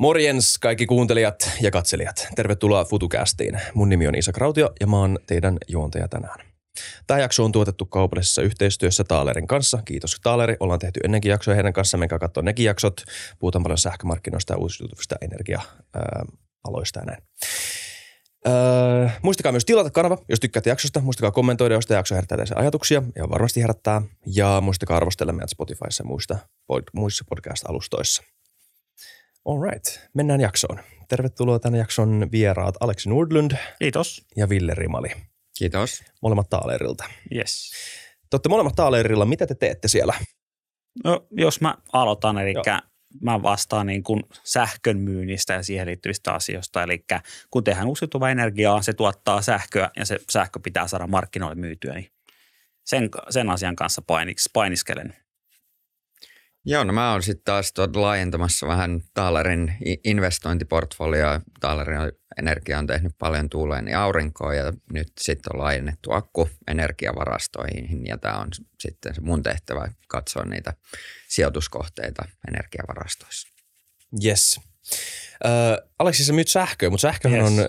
Morjens kaikki kuuntelijat ja katselijat. Tervetuloa FutuCastiin. Mun nimi on Isa Krautio ja mä oon teidän juontaja tänään. Tämä jakso on tuotettu kaupallisessa yhteistyössä Taalerin kanssa. Kiitos Taaleri. Ollaan tehty ennenkin jaksoja heidän kanssa. Menkää katsoa nekin jaksot. Puhutaan paljon sähkömarkkinoista ja uusiutuvista energia-aloista ja näin. Öö, muistakaa myös tilata kanava, jos tykkäätte jaksosta. Muistakaa kommentoida, jos jakso herättää teidän ajatuksia. Ja varmasti herättää. Ja muistakaa arvostella meidät Spotifyssa ja muista, muissa podcast-alustoissa. All right, mennään jaksoon. Tervetuloa tänne jakson vieraat Aleksi Nordlund Kiitos. ja Ville Rimali. Kiitos. Molemmat Taalerilta. Yes. Te olette molemmat Taalerilla. Mitä te teette siellä? No, jos mä aloitan, eli mä vastaan niin kuin sähkön myynnistä ja siihen liittyvistä asioista. Eli kun tehdään uusiutuvaa energiaa, se tuottaa sähköä ja se sähkö pitää saada markkinoille myytyä, niin sen, sen asian kanssa painiks, painiskelen. Joo, no mä oon sitten taas laajentamassa vähän Taalerin investointiportfolioa. Taalerin energia on tehnyt paljon tuuleen ja aurinkoa ja nyt sitten on laajennettu akku energiavarastoihin ja tämä on sitten mun tehtävä katsoa niitä sijoituskohteita energiavarastoissa. Yes. Äh, Aleksi, sä myyt sähköä, mutta sähköhän yes. on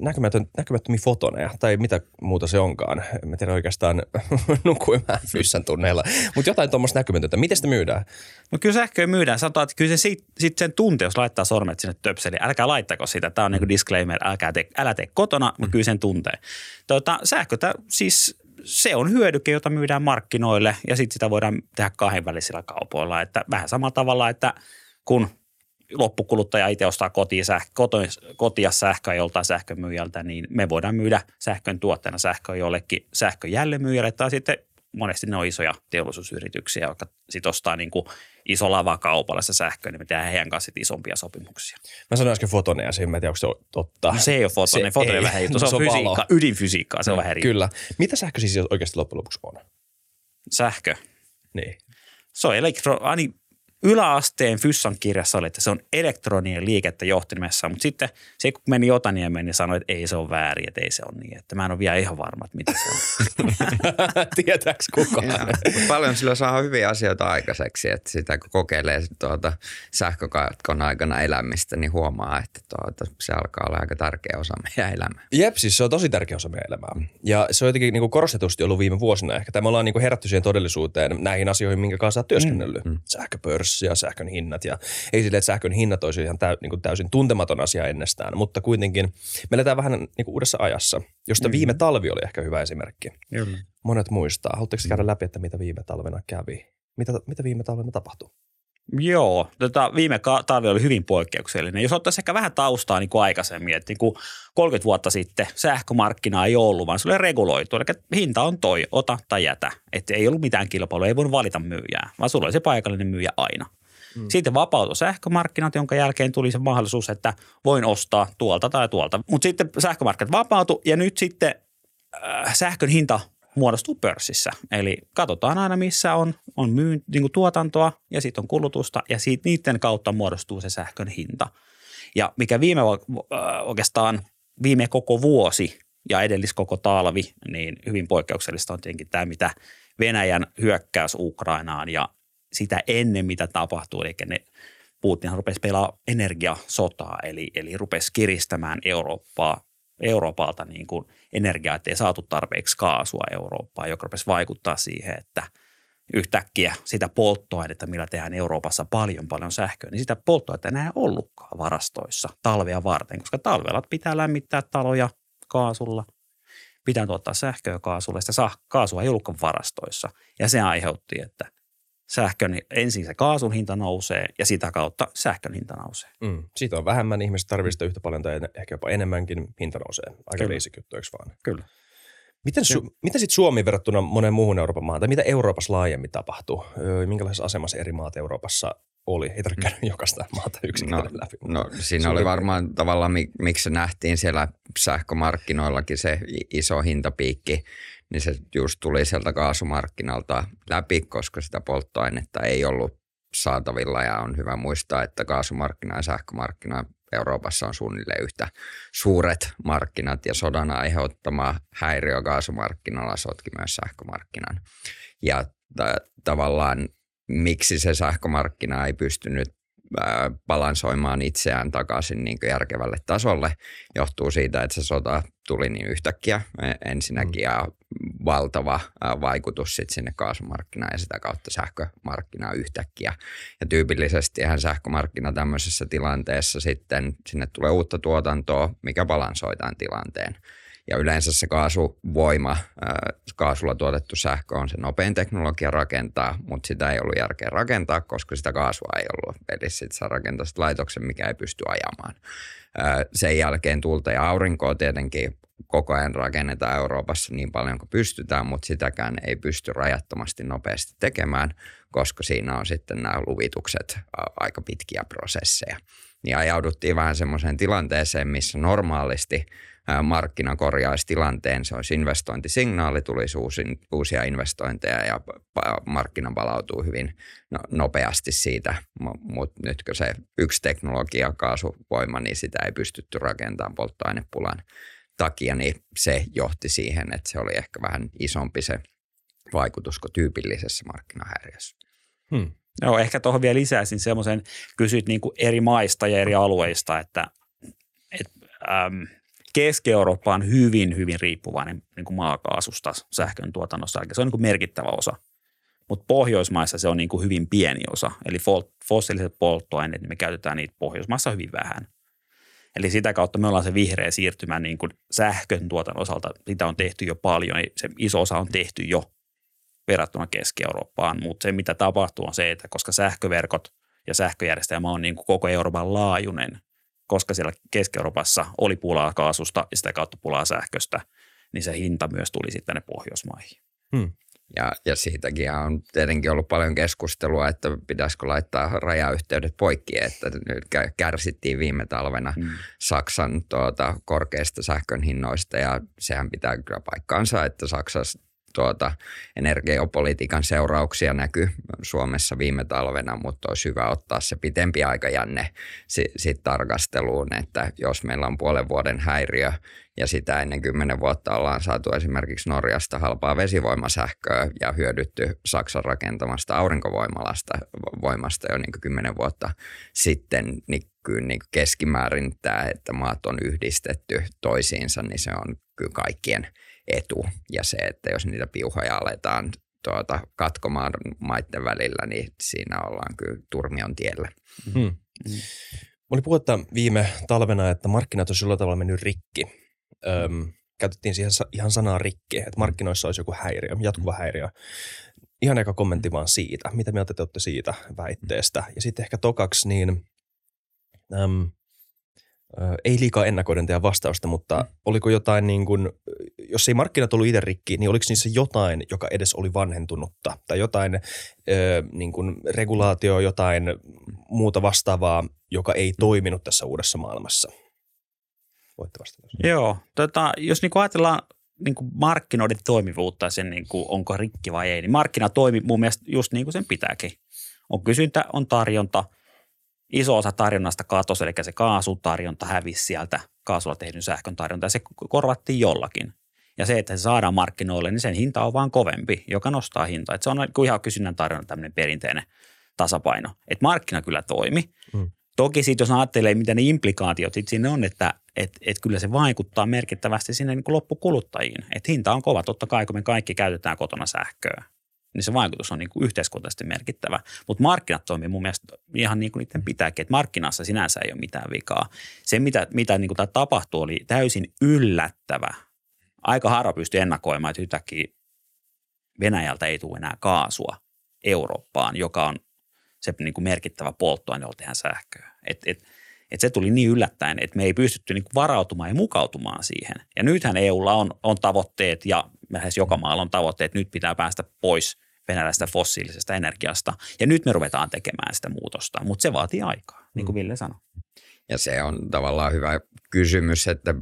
näkymätön, näkymättömiä fotoneja, tai mitä muuta se onkaan. Mä tiedän oikeastaan, nukuin mä fyssän tunneilla, mutta jotain tuommoista näkymätöntä. Miten sitä myydään? No kyllä sähköä myydään. Sanotaan, että kyllä se sit, sit sen tunte, jos laittaa sormet sinne töpseliin. Älkää laittako sitä. Tämä on niin disclaimer. Älkää te, älä tee kotona, mutta kyllä sen tuntee. Tota, sähkö, siis se on hyödyke, jota myydään markkinoille ja sitten sitä voidaan tehdä kahdenvälisillä kaupoilla. Että vähän samalla tavalla, että kun loppukuluttaja itse ostaa kotia, sähkö, kotia sähköä joltain sähkömyyjältä, niin me voidaan myydä sähkön tuotteena sähköä jollekin sähköjällemyyjälle tai sitten monesti ne on isoja teollisuusyrityksiä, jotka sitten ostaa niin kuin iso lava kaupalla se sähkö, niin me tehdään heidän kanssa isompia sopimuksia. Mä sanoin äsken fotoneja, siinä mä tiedä, onko se totta. No se ei ole fotone, fotone ei, vähän juttu. Se, se on, fysiikka, valo. ydinfysiikkaa, se no, on vähän eri. Kyllä. Mitä sähkö siis oikeasti loppujen lopuksi on? Sähkö. Niin. Se on elektro, ani, yläasteen Fyssan kirjassa oli, että se on elektronien liikettä johtimessa, mutta sitten se kun meni Otaniemeen, niin sanoi, että ei se ole väärin, että ei se ole niin. Että mä en ole vielä ihan varma, että mitä se on. Tietääks kukaan? Ja, paljon sillä saa hyviä asioita aikaiseksi, että sitä kun kokeilee tuota sähkökatkon aikana elämistä, niin huomaa, että tuota, se alkaa olla aika tärkeä osa meidän elämää. Jep, siis se on tosi tärkeä osa meidän elämää. Ja se on jotenkin niin kuin korostetusti ollut viime vuosina ehkä. Tai me ollaan niin kuin herätty siihen todellisuuteen näihin asioihin, minkä kanssa olet työskennellyt. Mm. Sähköpörssi pörssi ja sähkön hinnat. Ja ei sille, että sähkön hinnat olisi ihan täy, niin kuin täysin tuntematon asia ennestään, mutta kuitenkin me eletään vähän niin kuin uudessa ajassa, josta mm. viime talvi oli ehkä hyvä esimerkki. Kyllä. Monet muistaa. Haluatteko käydä läpi, että mitä viime talvena kävi? Mitä, mitä viime talvena tapahtui? Joo, tota, viime talvi oli hyvin poikkeuksellinen. Jos ottaisiin ehkä vähän taustaa niin kuin aikaisemmin, että niin kuin 30 vuotta sitten sähkömarkkina ei ollut, vaan se oli reguloitu. Eli hinta on toi, ota tai jätä. Että ei ollut mitään kilpailua, ei voinut valita myyjää, vaan sulla oli se paikallinen myyjä aina. Hmm. Sitten vapautui sähkömarkkinat, jonka jälkeen tuli se mahdollisuus, että voin ostaa tuolta tai tuolta. Mutta sitten sähkömarkkinat vapautui ja nyt sitten äh, sähkön hinta muodostuu pörssissä. Eli katsotaan aina, missä on, on myyn, niin kuin tuotantoa ja sitten on kulutusta ja siitä niiden kautta muodostuu se sähkön hinta. Ja mikä viime oikeastaan viime koko vuosi ja edellis koko talvi, niin hyvin poikkeuksellista on tietenkin tämä, mitä Venäjän hyökkäys Ukrainaan ja sitä ennen, mitä tapahtuu. Eli ne Putin rupesi pelaa energiasotaa, eli, eli rupesi kiristämään Eurooppaa Euroopalta niin kuin energiaa, ettei saatu tarpeeksi kaasua Eurooppaan, joka rupesi vaikuttaa siihen, että yhtäkkiä sitä polttoainetta, millä tehdään Euroopassa paljon paljon sähköä, niin sitä polttoainetta enää ei ollutkaan varastoissa talvea varten, koska talvella pitää lämmittää taloja kaasulla, pitää tuottaa sähköä kaasulla, sitä kaasua ei ollutkaan varastoissa. Ja se aiheutti, että sähkön, ensin se kaasun hinta nousee ja sitä kautta sähkön hinta nousee. Mm. Siitä on vähemmän, ihmiset tarvitsee yhtä paljon tai ehkä jopa enemmänkin, hinta nousee. Aika basic vaan? Kyllä. Miten, su- miten sitten Suomi verrattuna monen muuhun Euroopan maahan, tai mitä Euroopassa laajemmin tapahtuu? Minkälaisessa asemassa eri maat Euroopassa oli? Ei tarvitse käydä mm. jokaista maata yksin no, läpi. No siinä oli varmaan tavallaan, miksi se nähtiin siellä sähkömarkkinoillakin se iso hintapiikki niin se just tuli sieltä kaasumarkkinalta läpi, koska sitä polttoainetta ei ollut saatavilla ja on hyvä muistaa, että kaasumarkkina ja sähkömarkkina Euroopassa on suunnilleen yhtä suuret markkinat ja sodan aiheuttama häiriö kaasumarkkinalla sotki myös sähkömarkkinan. Ja t- tavallaan miksi se sähkömarkkina ei pystynyt balansoimaan itseään takaisin niin järkevälle tasolle, johtuu siitä, että se sota tuli niin yhtäkkiä e, ensinnäkin ja valtava vaikutus sit sinne kaasumarkkinaan ja sitä kautta sähkömarkkinaan yhtäkkiä. Ja tyypillisesti ihan sähkömarkkina tämmöisessä tilanteessa sitten sinne tulee uutta tuotantoa, mikä balansoi tämän tilanteen. Ja yleensä se kaasuvoima, kaasulla tuotettu sähkö on se nopein teknologia rakentaa, mutta sitä ei ollut järkeä rakentaa, koska sitä kaasua ei ollut. Eli sitten saa rakentaa laitoksen, mikä ei pysty ajamaan. Sen jälkeen tulta ja aurinkoa tietenkin koko ajan rakennetaan Euroopassa niin paljon kuin pystytään, mutta sitäkään ei pysty rajattomasti nopeasti tekemään, koska siinä on sitten nämä luvitukset aika pitkiä prosesseja. Niin ajauduttiin vähän semmoiseen tilanteeseen, missä normaalisti markkina korjaisi tilanteen, se olisi investointisignaali, tulisi uusi, uusia investointeja ja markkina palautuu hyvin no, nopeasti siitä, mutta nyt kun se yksi teknologia, kaasuvoima, niin sitä ei pystytty rakentamaan polttoainepulan takia, niin se johti siihen, että se oli ehkä vähän isompi se vaikutus kuin tyypillisessä markkinahäiriössä. Hmm. Joo, ehkä tuohon vielä lisäisin semmoisen, kysyit niin kuin eri maista ja eri alueista, että et, äm, Keski-Eurooppa on hyvin, hyvin riippuvainen niin kuin maakaasusta sähkön tuotannossa. Se on niin kuin merkittävä osa. Mutta Pohjoismaissa se on niin kuin hyvin pieni osa. Eli fossiiliset polttoaineet, niin me käytetään niitä Pohjoismaissa hyvin vähän. Eli sitä kautta me ollaan se vihreä siirtymä niin kuin sähkön tuotannon osalta. Sitä on tehty jo paljon. Se iso osa on tehty jo verrattuna Keski-Eurooppaan. Mutta se, mitä tapahtuu, on se, että koska sähköverkot ja sähköjärjestelmä on niin kuin koko Euroopan laajuinen, koska siellä Keski-Euroopassa oli pulaa kaasusta ja sitä kautta pulaa sähköstä, niin se hinta myös tuli sitten tänne Pohjoismaihin. Hmm. Ja, ja siitäkin on tietenkin ollut paljon keskustelua, että pitäisikö laittaa rajayhteydet poikki, että nyt kärsittiin viime talvena hmm. Saksan tuota, korkeista sähkön hinnoista ja sehän pitää kyllä paikkaansa, että Saksassa tuota, energiapolitiikan seurauksia näkyy Suomessa viime talvena, mutta olisi hyvä ottaa se pitempi aikajänne sitten sit tarkasteluun, että jos meillä on puolen vuoden häiriö ja sitä ennen kymmenen vuotta ollaan saatu esimerkiksi Norjasta halpaa vesivoimasähköä ja hyödytty Saksan rakentamasta aurinkovoimalasta voimasta jo niin kymmenen vuotta sitten, niin kyllä niin keskimäärin tämä, että maat on yhdistetty toisiinsa, niin se on kyllä kaikkien – etu. Ja se, että jos niitä piuhoja aletaan tuota, katkomaan maiden välillä, niin siinä ollaan kyllä turmion tiellä. Hmm. Hmm. Oli puhetta viime talvena, että markkinat on sillä tavalla mennyt rikki. Öm, käytettiin siihen ihan sanaa rikki, että markkinoissa olisi joku häiriö, jatkuva häiriö. Ihan eka kommentti vaan siitä. Mitä mieltä te olette siitä väitteestä? Ja sitten ehkä tokaksi, niin äm, ei liikaa ennakoiden teidän vastausta, mutta mm. oliko jotain niin kuin, jos ei markkinat ollut itse rikki, niin oliko niissä jotain, joka edes oli vanhentunutta tai jotain ö, niin kuin regulaatio, jotain muuta vastaavaa, joka ei toiminut tässä uudessa maailmassa? Voitte vastata. Joo, tota, jos niin kuin ajatellaan niin kuin markkinoiden toimivuutta ja sen, niin kuin, onko rikki vai ei, niin markkina toimii mun mielestä just niin kuin sen pitääkin. On kysyntä, on tarjonta – iso osa tarjonnasta katosi, eli se kaasutarjonta hävisi sieltä kaasulla tehdyn sähkön tarjonta ja se korvattiin jollakin. Ja se, että se saadaan markkinoille, niin sen hinta on vaan kovempi, joka nostaa hintaa. Että se on ihan kysynnän tarjonnan tämmöinen perinteinen tasapaino. Että markkina kyllä toimi. Mm. Toki sitten jos ajattelee, mitä ne implikaatiot sitten sinne on, että et, et kyllä se vaikuttaa merkittävästi sinne niin kuin loppukuluttajiin. Että hinta on kova, totta kai kun me kaikki käytetään kotona sähköä niin se vaikutus on niin kuin yhteiskunnallisesti merkittävä. Mutta markkinat toimii mun mielestä ihan niin kuin niiden pitääkin, että markkinassa sinänsä ei ole mitään vikaa. Se, mitä, mitä niin kuin tapahtui, oli täysin yllättävä. Aika harva pystyi ennakoimaan, että yhtäkkiä Venäjältä ei tule enää kaasua Eurooppaan, joka on se niin kuin merkittävä polttoaine, jolla tehdään sähköä. Et, et, et se tuli niin yllättäen, että me ei pystytty niin kuin varautumaan ja mukautumaan siihen. Ja nythän EUlla on, on tavoitteet ja lähes joka maalla on tavoitteet, että nyt pitää päästä pois – venäläisestä fossiilisesta energiasta. Ja nyt me ruvetaan tekemään sitä muutosta, mutta se vaatii aikaa, niin kuin mm. Ville sanoi. Ja se on tavallaan hyvä kysymys, että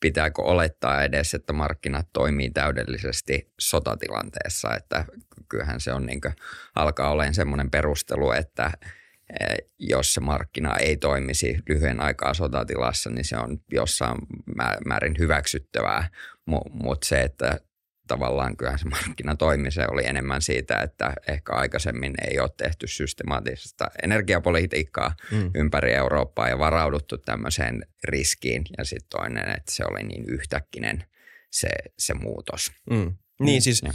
pitääkö olettaa edes, että markkinat toimii täydellisesti sotatilanteessa, että kyllähän se on niin kuin, alkaa olemaan semmoinen perustelu, että e, jos se markkina ei toimisi lyhyen aikaa sotatilassa, niin se on jossain määrin hyväksyttävää, mutta se, että tavallaan kyllä se markkina toimi. Se oli enemmän siitä, että ehkä aikaisemmin ei ole tehty systemaattista energiapolitiikkaa mm. ympäri Eurooppaa ja varauduttu tämmöiseen riskiin. Ja sitten toinen, että se oli niin yhtäkkinen se, se muutos. Mm. Niin siis ja.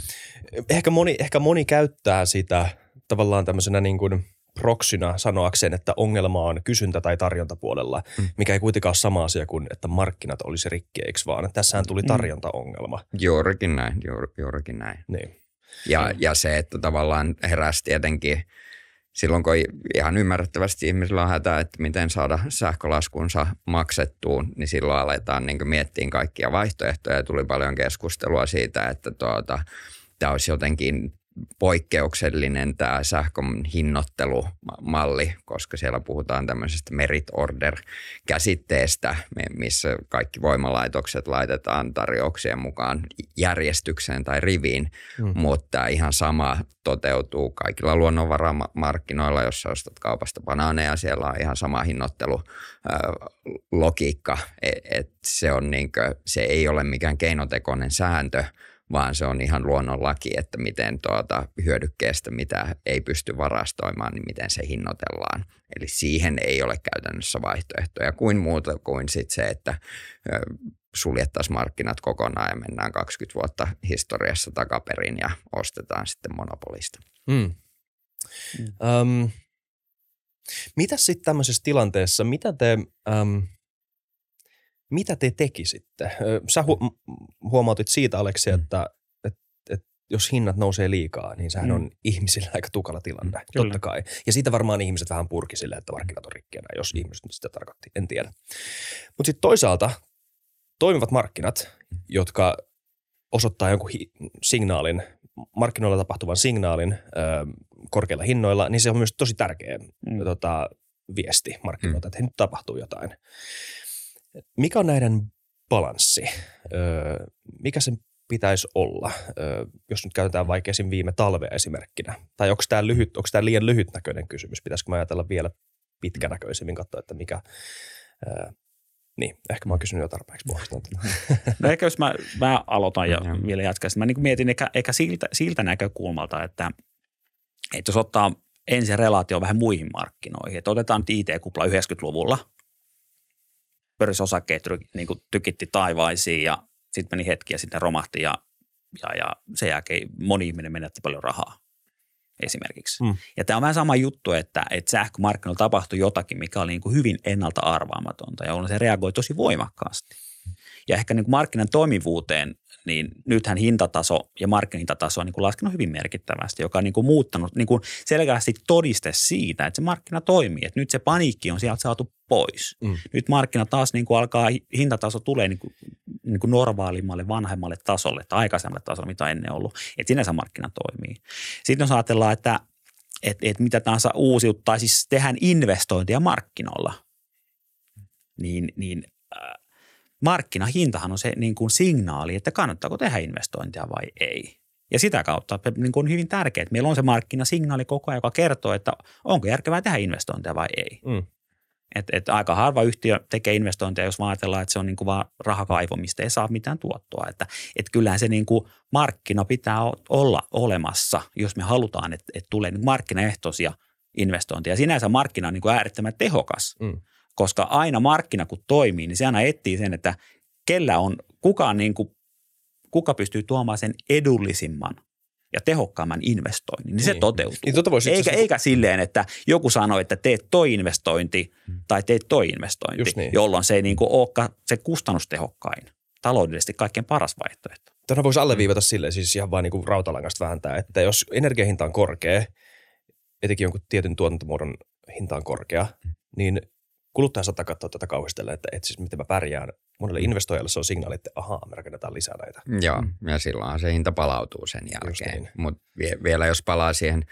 ehkä moni, ehkä moni käyttää sitä tavallaan tämmöisenä niin kuin – proksina sanoakseen, että ongelma on kysyntä- tai tarjontapuolella, mm. mikä ei kuitenkaan ole sama asia kuin, että markkinat olisi rikki, eikö vaan? Tässähän tuli mm. tarjontaongelma. Juurikin näin, juur, juurikin näin. Niin. Ja, ja se, että tavallaan heräsi tietenkin silloin, kun ihan ymmärrettävästi ihmisillä on hätä, että miten saada sähkölaskunsa maksettuun, niin silloin aletaan niin miettiä kaikkia vaihtoehtoja. Tuli paljon keskustelua siitä, että tuota, tämä olisi jotenkin poikkeuksellinen tämä sähkön hinnoittelumalli, koska siellä puhutaan tämmöisestä merit order-käsitteestä, missä kaikki voimalaitokset laitetaan tarjouksien mukaan järjestykseen tai riviin, hmm. mutta ihan sama toteutuu kaikilla luonnonvaramarkkinoilla, jos ostat kaupasta banaaneja, siellä on ihan sama hinnoittelu logiikka, että se, on niinkö, se ei ole mikään keinotekoinen sääntö, vaan se on ihan luonnonlaki, että miten tuota hyödykkeestä, mitä ei pysty varastoimaan, niin miten se hinnoitellaan. Eli siihen ei ole käytännössä vaihtoehtoja kuin muuta kuin sit se, että suljettaisiin markkinat kokonaan ja mennään 20 vuotta historiassa takaperin ja ostetaan sitten monopolista. Hmm. Hmm. Um, mitä sitten tämmöisessä tilanteessa, mitä te... Um, mitä te tekisitte? Sä hu- huomautit siitä, Aleksi, mm. että, että, että jos hinnat nousee liikaa, niin sehän mm. on ihmisillä aika tukala tilanne, Kyllä. totta kai. Ja siitä varmaan ihmiset vähän purki sille, että markkinat on rikkiä, jos ihmiset sitä tarkoitti, en tiedä. Mutta sitten toisaalta toimivat markkinat, jotka osoittaa jonkun hi- signaalin, markkinoilla tapahtuvan signaalin ö, korkeilla hinnoilla, niin se on myös tosi tärkeä mm. tota, viesti markkinoilta, mm. että nyt tapahtuu jotain. Mikä on näiden balanssi? Öö, mikä sen pitäisi olla, öö, jos nyt käytetään vaikka esim. viime talvea esimerkkinä? Tai onko tämä, lyhyt, onko tämä liian lyhytnäköinen kysymys? Pitäisikö mä ajatella vielä pitkänäköisemmin, katsoa, että mikä... Öö, niin, ehkä mä oon kysynyt jo tarpeeksi puolesta. No ehkä jos mä, mä aloitan ja vielä jatkaisin. Mä niin mietin ehkä, ehkä siltä, siltä näkökulmalta, että, että jos ottaa ensin relaatio vähän muihin markkinoihin, että otetaan IT-kupla 90-luvulla – pörssiosakkeet niin kuin tykitti taivaisiin ja sitten meni hetki ja sitten romahti ja, ja, ja sen jälkeen moni ihminen menetti paljon rahaa esimerkiksi. Mm. Ja tämä on vähän sama juttu, että, että sähkömarkkinoilla tapahtui jotakin, mikä oli niin kuin hyvin ennalta arvaamatonta ja se reagoi tosi voimakkaasti. Ja ehkä niin kuin markkinan toimivuuteen niin nythän hintataso ja markkinahintataso on niin kuin laskenut hyvin merkittävästi, joka on niin kuin muuttanut niin kuin selkeästi todiste siitä, että se markkina toimii, että nyt se paniikki on sieltä saatu pois. Mm. Nyt markkina taas niin kuin alkaa, hintataso tulee niin kuin, niin kuin normaalimmalle, vanhemmalle tasolle tai aikaisemmalle tasolle, mitä ennen ollut, että sinänsä markkina toimii. Sitten jos ajatellaan, että että, että mitä tahansa uusiuttaa, siis tehdään investointia markkinoilla, niin, niin markkinahintahan on se niin kuin signaali, että kannattaako tehdä investointia vai ei. Ja sitä kautta niin kuin on hyvin tärkeää, että meillä on se markkinasignaali koko ajan, joka kertoo, että onko järkevää tehdä investointia vai ei. Mm. Et, et aika harva yhtiö tekee investointeja, jos ajatellaan, että se on niin kuin vaan rahakaivo, mistä ei saa mitään tuottoa. Että, et kyllähän se niin kuin markkina pitää olla olemassa, jos me halutaan, että, että tulee niin markkinaehtoisia investointeja. Sinänsä markkina on niin kuin äärettömän tehokas. Mm koska aina markkina kun toimii, niin se aina etsii sen, että kellä on, kuka, niin kuin, kuka pystyy tuomaan sen edullisimman ja tehokkaamman investoinnin, niin, niin. se toteutuu. Niin, tota eikä, se... eikä silleen, että joku sanoo, että teet toi investointi hmm. tai teet toi investointi, niin. jolloin se ei niin kuin ole se kustannustehokkain, taloudellisesti kaikkein paras vaihtoehto. Tämä voisi alleviivata silleen, siis ihan vain niin rautalangasta vähentää, että jos energiahinta on korkea, etenkin jonkun tietyn tuotantomuodon hinta on korkea, hmm. niin kuluttaja saattaa katsoa tätä kauhistella, että, että siis miten mä pärjään. Monelle investoijalle se on signaali, että ahaa, me rakennetaan lisää näitä. Joo, mm. ja silloin se hinta palautuu sen jälkeen. Niin. Mutta vie, vielä jos palaa siihen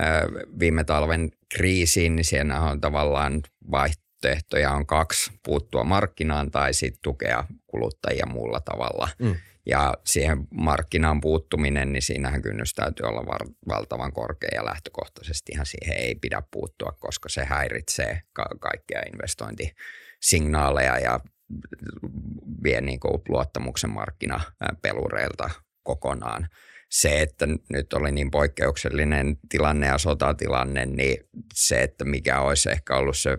äh, viime talven kriisiin, niin siinä on tavallaan vaihtoehtoja on kaksi, puuttua markkinaan tai sitten tukea kuluttajia muulla tavalla. Mm. Ja siihen markkinaan puuttuminen, niin siinähän kynnys täytyy olla var- valtavan korkea ja lähtökohtaisesti ihan siihen ei pidä puuttua, koska se häiritsee ka- kaikkia investointisignaaleja ja vie niin kuin luottamuksen markkinapelureilta kokonaan. Se, että nyt oli niin poikkeuksellinen tilanne ja sotatilanne, niin se, että mikä olisi ehkä ollut se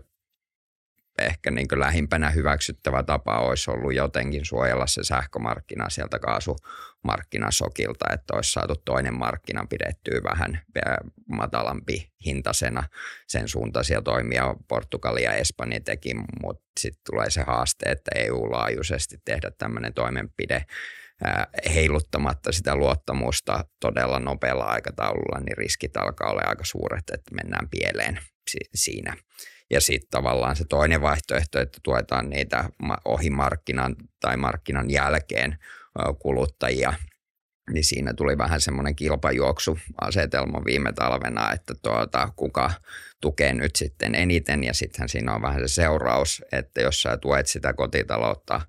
ehkä niin lähimpänä hyväksyttävä tapa olisi ollut jotenkin suojella se sähkömarkkina sieltä kaasumarkkinasokilta, että olisi saatu toinen markkina pidettyä vähän matalampi hintasena. Sen suuntaisia toimia Portugali ja Espanja teki, mutta sitten tulee se haaste, että EU-laajuisesti tehdä tämmöinen toimenpide heiluttamatta sitä luottamusta todella nopealla aikataululla, niin riskit alkaa olla aika suuret, että mennään pieleen siinä. Ja sitten tavallaan se toinen vaihtoehto, että tuetaan niitä ohi markkinan tai markkinan jälkeen kuluttajia, niin siinä tuli vähän semmoinen kilpajuoksuasetelma viime talvena, että tuota, kuka tukee nyt sitten eniten. Ja sittenhän siinä on vähän se seuraus, että jos sä tuet sitä kotitaloutta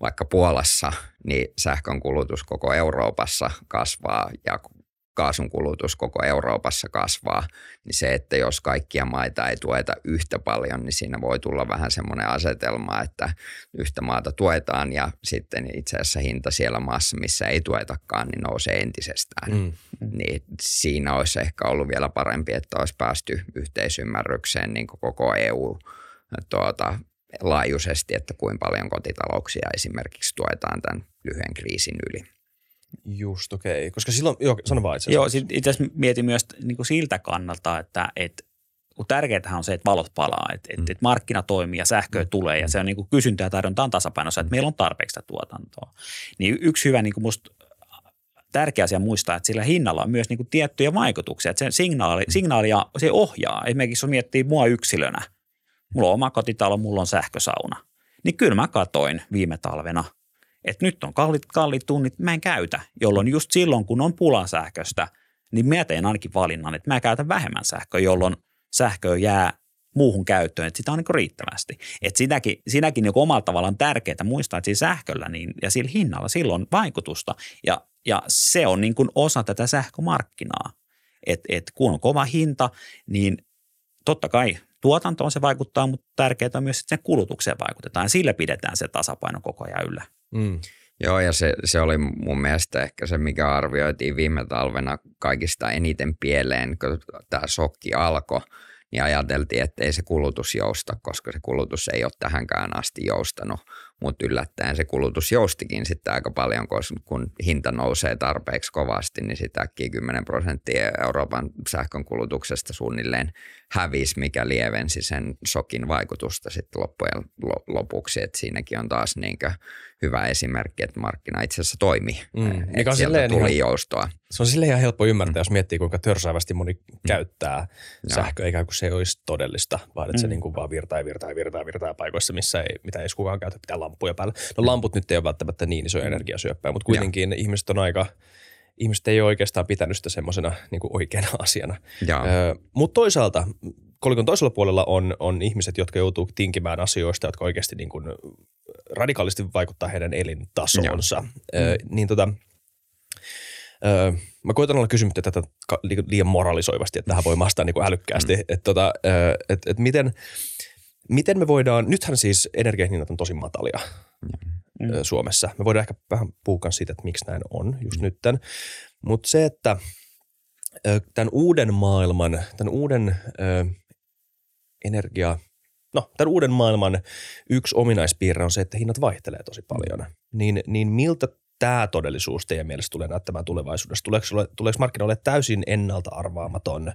vaikka Puolassa, niin sähkön kulutus koko Euroopassa kasvaa ja kaasun kulutus koko Euroopassa kasvaa, niin se, että jos kaikkia maita ei tueta yhtä paljon, niin siinä voi tulla vähän semmoinen asetelma, että yhtä maata tuetaan ja sitten itse asiassa hinta siellä maassa, missä ei tuetakaan, niin nousee entisestään. Mm. Niin siinä olisi ehkä ollut vielä parempi, että olisi päästy yhteisymmärrykseen niin koko EU tuota, laajuisesti, että kuinka paljon kotitalouksia esimerkiksi tuetaan tämän lyhyen kriisin yli. Just, okei. Okay. Koska silloin, joo, sano vaan itse Joo, itse asiassa mietin myös niin kuin siltä kannalta, että, että kun tärkeintähän on se, että valot palaa, että, mm. että markkina toimii ja sähköä mm. tulee ja se on niin kuin kysyntä ja tarjonta on tasapainossa, että meillä on tarpeeksi sitä tuotantoa. Niin yksi hyvä niin kuin musta tärkeä asia muistaa, että sillä hinnalla on myös niin kuin tiettyjä vaikutuksia, että se signaali, signaalia se ohjaa. Esimerkiksi jos miettii mua yksilönä, mulla on oma kotitalo, mulla on sähkösauna, niin kyllä mä katoin viime talvena – että nyt on kalliit, kalliit tunnit, mä en käytä, jolloin just silloin, kun on pula sähköstä, niin mä teen ainakin valinnan, että mä käytän vähemmän sähköä, jolloin sähkö jää muuhun käyttöön, että sitä on niin riittävästi. Että sitäkin, siinäkin niin omalla tavallaan tärkeää muistaa, että siinä sähköllä niin, ja sillä hinnalla silloin on vaikutusta, ja, ja se on niin kuin osa tätä sähkömarkkinaa. Että et kun on kova hinta, niin totta kai tuotantoon se vaikuttaa, mutta tärkeää on myös, että sen kulutukseen vaikutetaan, ja sillä pidetään se tasapaino koko ajan yllä. Mm. Joo, ja se, se oli mun mielestä ehkä se, mikä arvioitiin viime talvena kaikista eniten pieleen, kun tämä sokki alkoi – niin ajateltiin, että ei se kulutus jousta, koska se kulutus ei ole tähänkään asti joustanut. Mutta yllättäen se kulutus joustikin sitten aika paljon, kun hinta nousee tarpeeksi kovasti, niin sitä 10 prosenttia Euroopan sähkön kulutuksesta suunnilleen hävisi, mikä lievensi sen sokin vaikutusta sitten loppujen lopuksi. Et siinäkin on taas niinkö hyvä esimerkki, että markkina itse asiassa toimii. Mm, että sieltä tuli ihan, joustoa. Se on silleen ihan helppo ymmärtää, mm. jos miettii, kuinka törsäävästi moni mm. käyttää sähköä, ikään kuin se ei olisi todellista, vaan että mm. se niin kuin vaan virtaa ja virtaa ja virtaa ja virtaa paikoissa, missä ei, mitä ei edes kukaan käytä, pitää lampuja päällä. No lamput nyt ei ole välttämättä niin iso mm. energiasyöppää, mutta kuitenkin ja. ihmiset on aika – ihmiset ei ole oikeastaan pitänyt sitä semmoisena niin oikeana asiana. Mutta toisaalta kolikon toisella puolella on, on ihmiset, jotka joutuu tinkimään asioista, jotka oikeasti niin kuin radikaalisti vaikuttaa heidän elintasoonsa. Ö, mm. Niin tota, ö, mä koitan olla kysymättä tätä liian moralisoivasti, että tähän voi vastata niin kuin älykkäästi. Mm. Että tota, et, et miten, miten me voidaan, nythän siis energiahinnat on tosi matalia mm. Suomessa. Me voidaan ehkä vähän puhua siitä, että miksi näin on just mm. nytten. Mutta se, että tämän uuden maailman, tämän uuden energia, no tämän uuden maailman yksi ominaispiirre on se, että hinnat vaihtelee tosi paljon. Niin, niin miltä tämä todellisuus teidän mielestä tulee näyttämään tulevaisuudessa? Tuleeko, tuleeko markkinoille täysin ennalta arvaamaton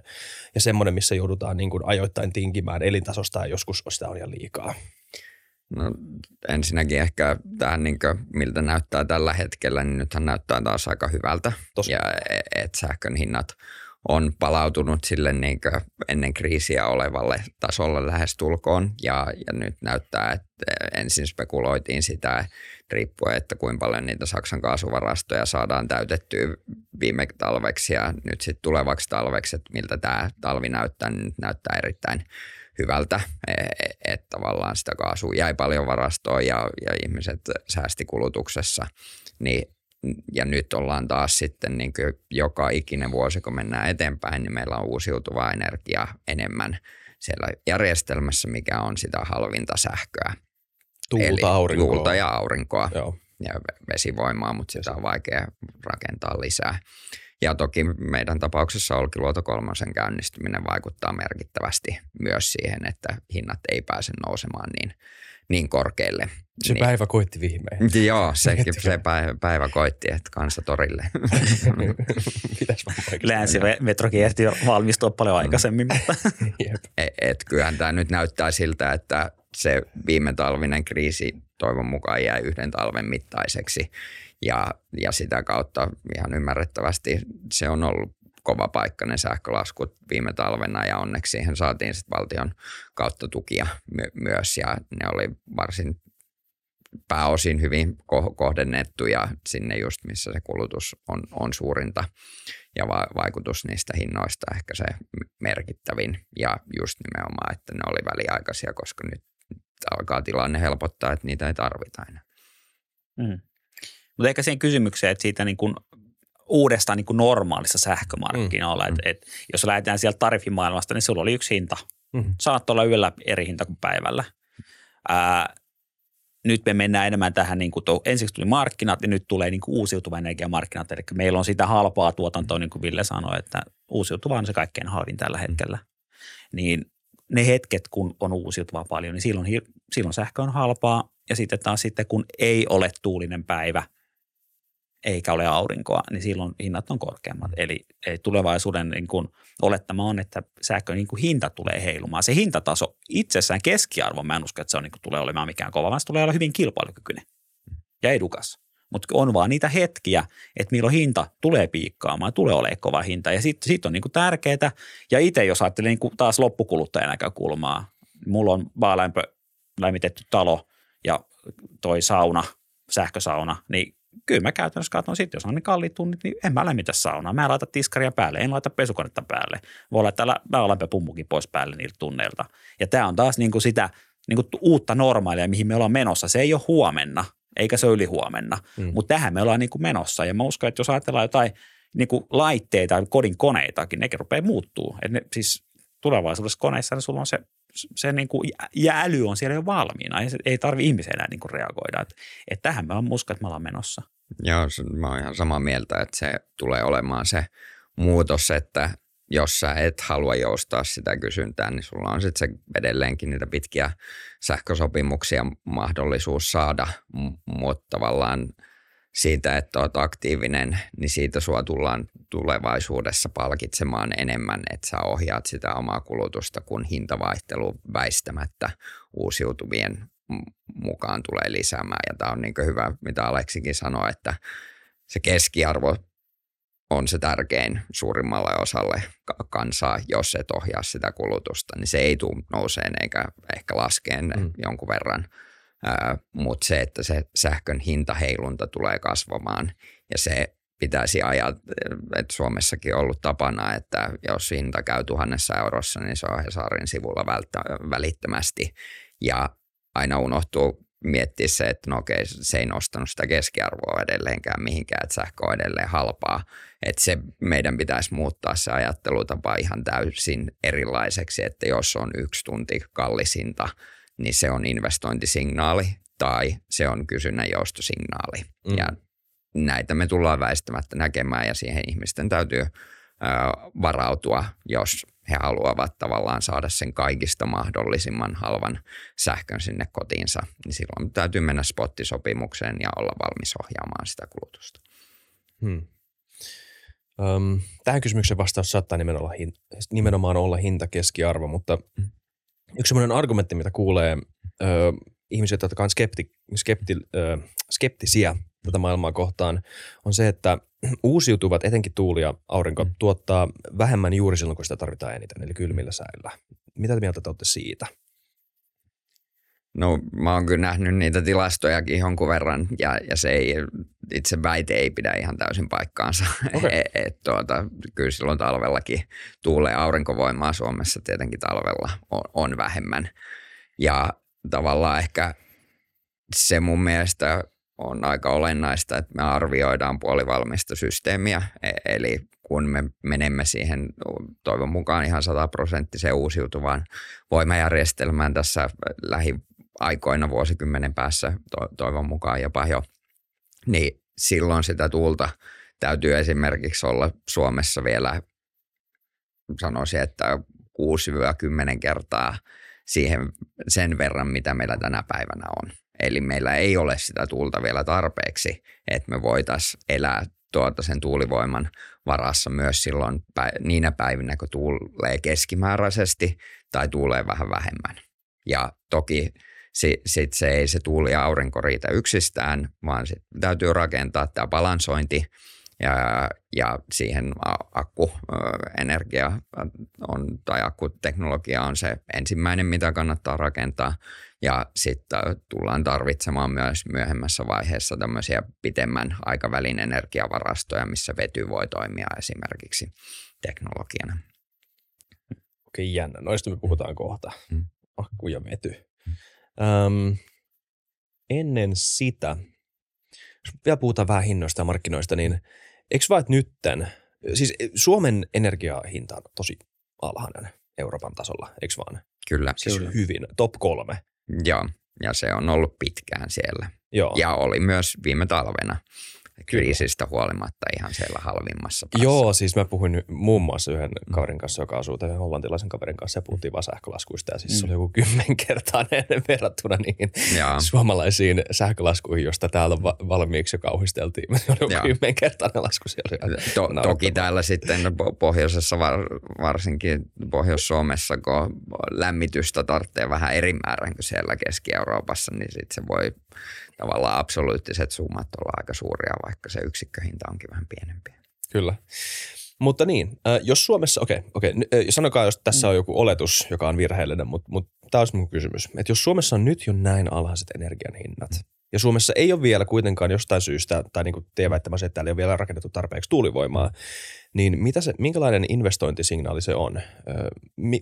ja semmoinen, missä joudutaan niin kuin ajoittain tinkimään elintasosta ja joskus sitä on jo liikaa? No ensinnäkin ehkä tähän, niin kuin, miltä näyttää tällä hetkellä, niin nythän näyttää taas aika hyvältä. Tosi. Ja e, että sähkön hinnat – on palautunut sille niin ennen kriisiä olevalle tasolle lähestulkoon. Ja, ja nyt näyttää, että ensin spekuloitiin sitä riippuen, että kuinka paljon niitä Saksan kaasuvarastoja saadaan täytettyä viime talveksi ja nyt sitten tulevaksi talveksi, että miltä tämä talvi näyttää, niin nyt näyttää erittäin hyvältä, e, e, että tavallaan sitä kaasua jäi paljon varastoon ja, ja ihmiset säästi kulutuksessa, niin ja nyt ollaan taas sitten niin kuin joka ikinen vuosi, kun mennään eteenpäin, niin meillä on uusiutuvaa energiaa enemmän siellä järjestelmässä, mikä on sitä halvinta sähköä. Tuulta, Eli aurinkoa. Tuulta ja aurinkoa. Joo. ja vesivoimaa, mutta sitä on vaikea rakentaa lisää. Ja toki meidän tapauksessa Olkiluoto kolmosen käynnistyminen vaikuttaa merkittävästi myös siihen, että hinnat ei pääse nousemaan niin, niin korkealle. Se niin, päivä koitti viimein. Joo, se, se päivä, päivä koitti, että kansa torille. Oikeasti Länsimetrokin ehti valmistua paljon aikaisemmin, mutta mennä. Jep. Et, et kyllähän tämä nyt näyttää siltä, että se viime talvinen kriisi toivon mukaan jäi yhden talven mittaiseksi. Ja, ja sitä kautta ihan ymmärrettävästi se on ollut kova paikka ne sähkölaskut viime talvena ja onneksi siihen saatiin sitten valtion kautta tukia my- myös ja ne oli varsin pääosin hyvin ko- kohdennettu ja sinne just missä se kulutus on, on suurinta ja va- vaikutus niistä hinnoista ehkä se merkittävin ja just nimenomaan, että ne oli väliaikaisia, koska nyt alkaa tilanne helpottaa, että niitä ei tarvita enää. Mm. Mutta ehkä siihen kysymykseen, että siitä niin kuin uudestaan niin kuin normaalissa sähkömarkkinoilla, mm. että, että jos lähdetään sieltä tariffimaailmasta, niin sulla oli yksi hinta. Mhm. Saattoi olla yöllä eri hinta kuin päivällä. Ää, nyt me mennään enemmän tähän, niin kuin tuo, ensiksi tuli markkinat ja nyt tulee niin kuin uusiutuva energiamarkkinat. Eli meillä on sitä halpaa tuotantoa, niin kuin Ville sanoi, että uusiutuva on se kaikkein halvin tällä hetkellä. Niin ne hetket, kun on uusiutuvaa paljon, niin silloin, silloin sähkö on halpaa. Ja sitten taas sitten, kun ei ole tuulinen päivä eikä ole aurinkoa, niin silloin hinnat on korkeammat. Eli, eli tulevaisuuden niin kuin olettama on, että sähkön niin kuin hinta tulee heilumaan. Se hintataso itsessään keskiarvo, mä en usko, että se on, niin kuin, tulee olemaan mikään kova, vaan se tulee olla hyvin kilpailukykyinen ja edukas. Mutta on vaan niitä hetkiä, että milloin hinta tulee piikkaamaan, tulee olemaan kova hinta. Ja sitten sit on niinku tärkeää, ja itse jos ajattelee niinku taas loppukuluttajan näkökulmaa, mulla on maalämpö lämmitetty talo ja toi sauna, sähkösauna, niin kyllä mä käytännössä katson sitten, jos on niin kalliit tunnit, niin en mä lämmitä saunaa. Mä en laita tiskaria päälle, en laita pesukonetta päälle. Voi laittaa lä- maalämpöpumpukin pois päälle niiltä tunneilta. Ja tämä on taas niinku sitä niinku uutta normaalia, mihin me ollaan menossa. Se ei ole huomenna, eikä se ole ylihuomenna, Mm. mutta tähän me ollaan niinku menossa. Ja mä uskon, että jos ajatellaan jotain niinku laitteita, kodin koneitakin, nekin rupeaa muuttuu. Et ne, siis tulevaisuudessa koneissa niin sulla on se, se niinku, ja äly on siellä jo valmiina. Ei, ei tarvi ihmisen enää niinku reagoida. Et, et tähän mä uskon, että me ollaan menossa. Joo, mä oon ihan samaa mieltä, että se tulee olemaan se muutos, että jos sä et halua joustaa sitä kysyntää, niin sulla on sitten edelleenkin niitä pitkiä sähkösopimuksia mahdollisuus saada, mutta tavallaan siitä, että olet aktiivinen, niin siitä sua tullaan tulevaisuudessa palkitsemaan enemmän, että sä ohjaat sitä omaa kulutusta, kun hintavaihtelu väistämättä uusiutuvien mukaan tulee lisäämään. Ja tämä on niin hyvä, mitä Aleksikin sanoi, että se keskiarvo on se tärkein suurimmalle osalle ka- kansaa, jos et ohjaa sitä kulutusta, niin se ei tule nouseen eikä ehkä laskeen mm. jonkun verran. Mutta se, että se sähkön hintaheilunta tulee kasvamaan ja se pitäisi ajaa, että Suomessakin on ollut tapana, että jos hinta käy tuhannessa eurossa, niin se on Hesarin sivulla välttä, välittömästi. Ja aina unohtuu miettiä se, että no okei, se ei nostanut sitä keskiarvoa edelleenkään mihinkään, että sähkö on edelleen halpaa. Että se meidän pitäisi muuttaa se ajattelutapa ihan täysin erilaiseksi, että jos on yksi tunti kallisinta, niin se on investointisignaali tai se on kysynnän joustosignaali. Mm. Ja näitä me tullaan väistämättä näkemään ja siihen ihmisten täytyy ö, varautua, jos he haluavat tavallaan saada sen kaikista mahdollisimman halvan sähkön sinne kotiinsa, niin silloin täytyy mennä spottisopimukseen ja olla valmis ohjaamaan sitä kulutusta. Hmm. Öm, tähän kysymykseen vastaus saattaa nimenomaan olla, hin, nimenomaan olla hinta keskiarvo, mutta Mm. Yksi sellainen argumentti, mitä kuulee ö, ihmiset, jotka on skepti, skepti, ö, skeptisiä tätä maailmaa kohtaan, on se, että uusiutuvat, etenkin tuuli ja aurinko, Mm. tuottaa vähemmän juuri silloin, kun sitä tarvitaan eniten, eli kylmillä säillä. Mitä te mieltä te olette siitä? No mä oon kyllä nähnyt niitä tilastojakin jonkun verran ja, ja se ei, itse väite ei pidä ihan täysin paikkaansa. Okei. et, et, tuota, kyllä silloin talvellakin tuulee aurinkovoimaa Suomessa tietenkin talvella on, on vähemmän. Ja tavallaan ehkä se mun mielestä on aika olennaista, että me arvioidaan puolivalmista systeemiä. E- Eli kun me menemme siihen toivon mukaan ihan sataprosenttiseen uusiutuvaan voimajärjestelmään tässä lähiaikoina vuosikymmenen päässä, to- toivon mukaan jopa jo, niin silloin sitä tuulta täytyy esimerkiksi olla Suomessa vielä, sanoisin, että 6-10 kertaa siihen sen verran, mitä meillä tänä päivänä on. Eli meillä ei ole sitä tuulta vielä tarpeeksi, että me voitaisiin elää tuota sen tuulivoiman varassa myös silloin niinä päivinä, kun tuulee keskimääräisesti tai tuulee vähän vähemmän. Ja toki sit, sit se ei se tuuli ja aurinko riitä yksistään, vaan sit täytyy rakentaa tämä balansointi ja, ja siihen akkuenergia on, tai akkuteknologia on se ensimmäinen, mitä kannattaa rakentaa. Ja sitten tullaan tarvitsemaan myös myöhemmässä vaiheessa tämmöisiä pitemmän aikavälin energiavarastoja, missä vety voi toimia esimerkiksi teknologiana. Okei, jännä. Noista me puhutaan kohta. Hmm. Akku ja vety. Öm, ennen sitä, jos vielä puhutaan vähän hinnoista ja markkinoista, niin eikö vaan, että nytten, siis Suomen energiahinta on tosi alhainen Euroopan tasolla, eikö vaan? Kyllä. Siis kyllä. hyvin, top kolme. Joo, ja se on ollut pitkään siellä. Joo. Ja oli myös viime talvena kriisistä huolimatta ihan siellä halvimmassa päässä. Joo, siis mä puhuin muun muassa yhden mm. kaverin kanssa, joka asuu tämän hollantilaisen kaverin kanssa ja puhuttiin vaan sähkölaskuista ja siis mm. se oli joku kymmenkertainen verrattuna niihin Jaa. suomalaisiin sähkölaskuihin, josta täällä va- valmiiksi jo kauhisteltiin. Se oli joku kymmenkertainen lasku siellä. To- toki täällä sitten pohjoisessa, var- varsinkin Pohjois-Suomessa, kun lämmitystä tarvitsee vähän eri määrän kuin siellä Keski-Euroopassa, niin sitten se voi tavallaan absoluuttiset summat olla aika suuria, vaikka se yksikköhinta onkin vähän pienempi. Kyllä. Mutta niin, äh, jos Suomessa, okei, okay, okei, okay, sanokaa, jos tässä on joku oletus, joka on virheellinen, mutta, mutta tämä olisi mun kysymys. Että jos Suomessa on nyt jo näin alhaiset energian hinnat, ja Suomessa ei ole vielä kuitenkaan jostain syystä, tai niin kuin teidän väittämässä, että täällä ei ole vielä rakennettu tarpeeksi tuulivoimaa, niin mitä se, minkälainen investointisignaali se on?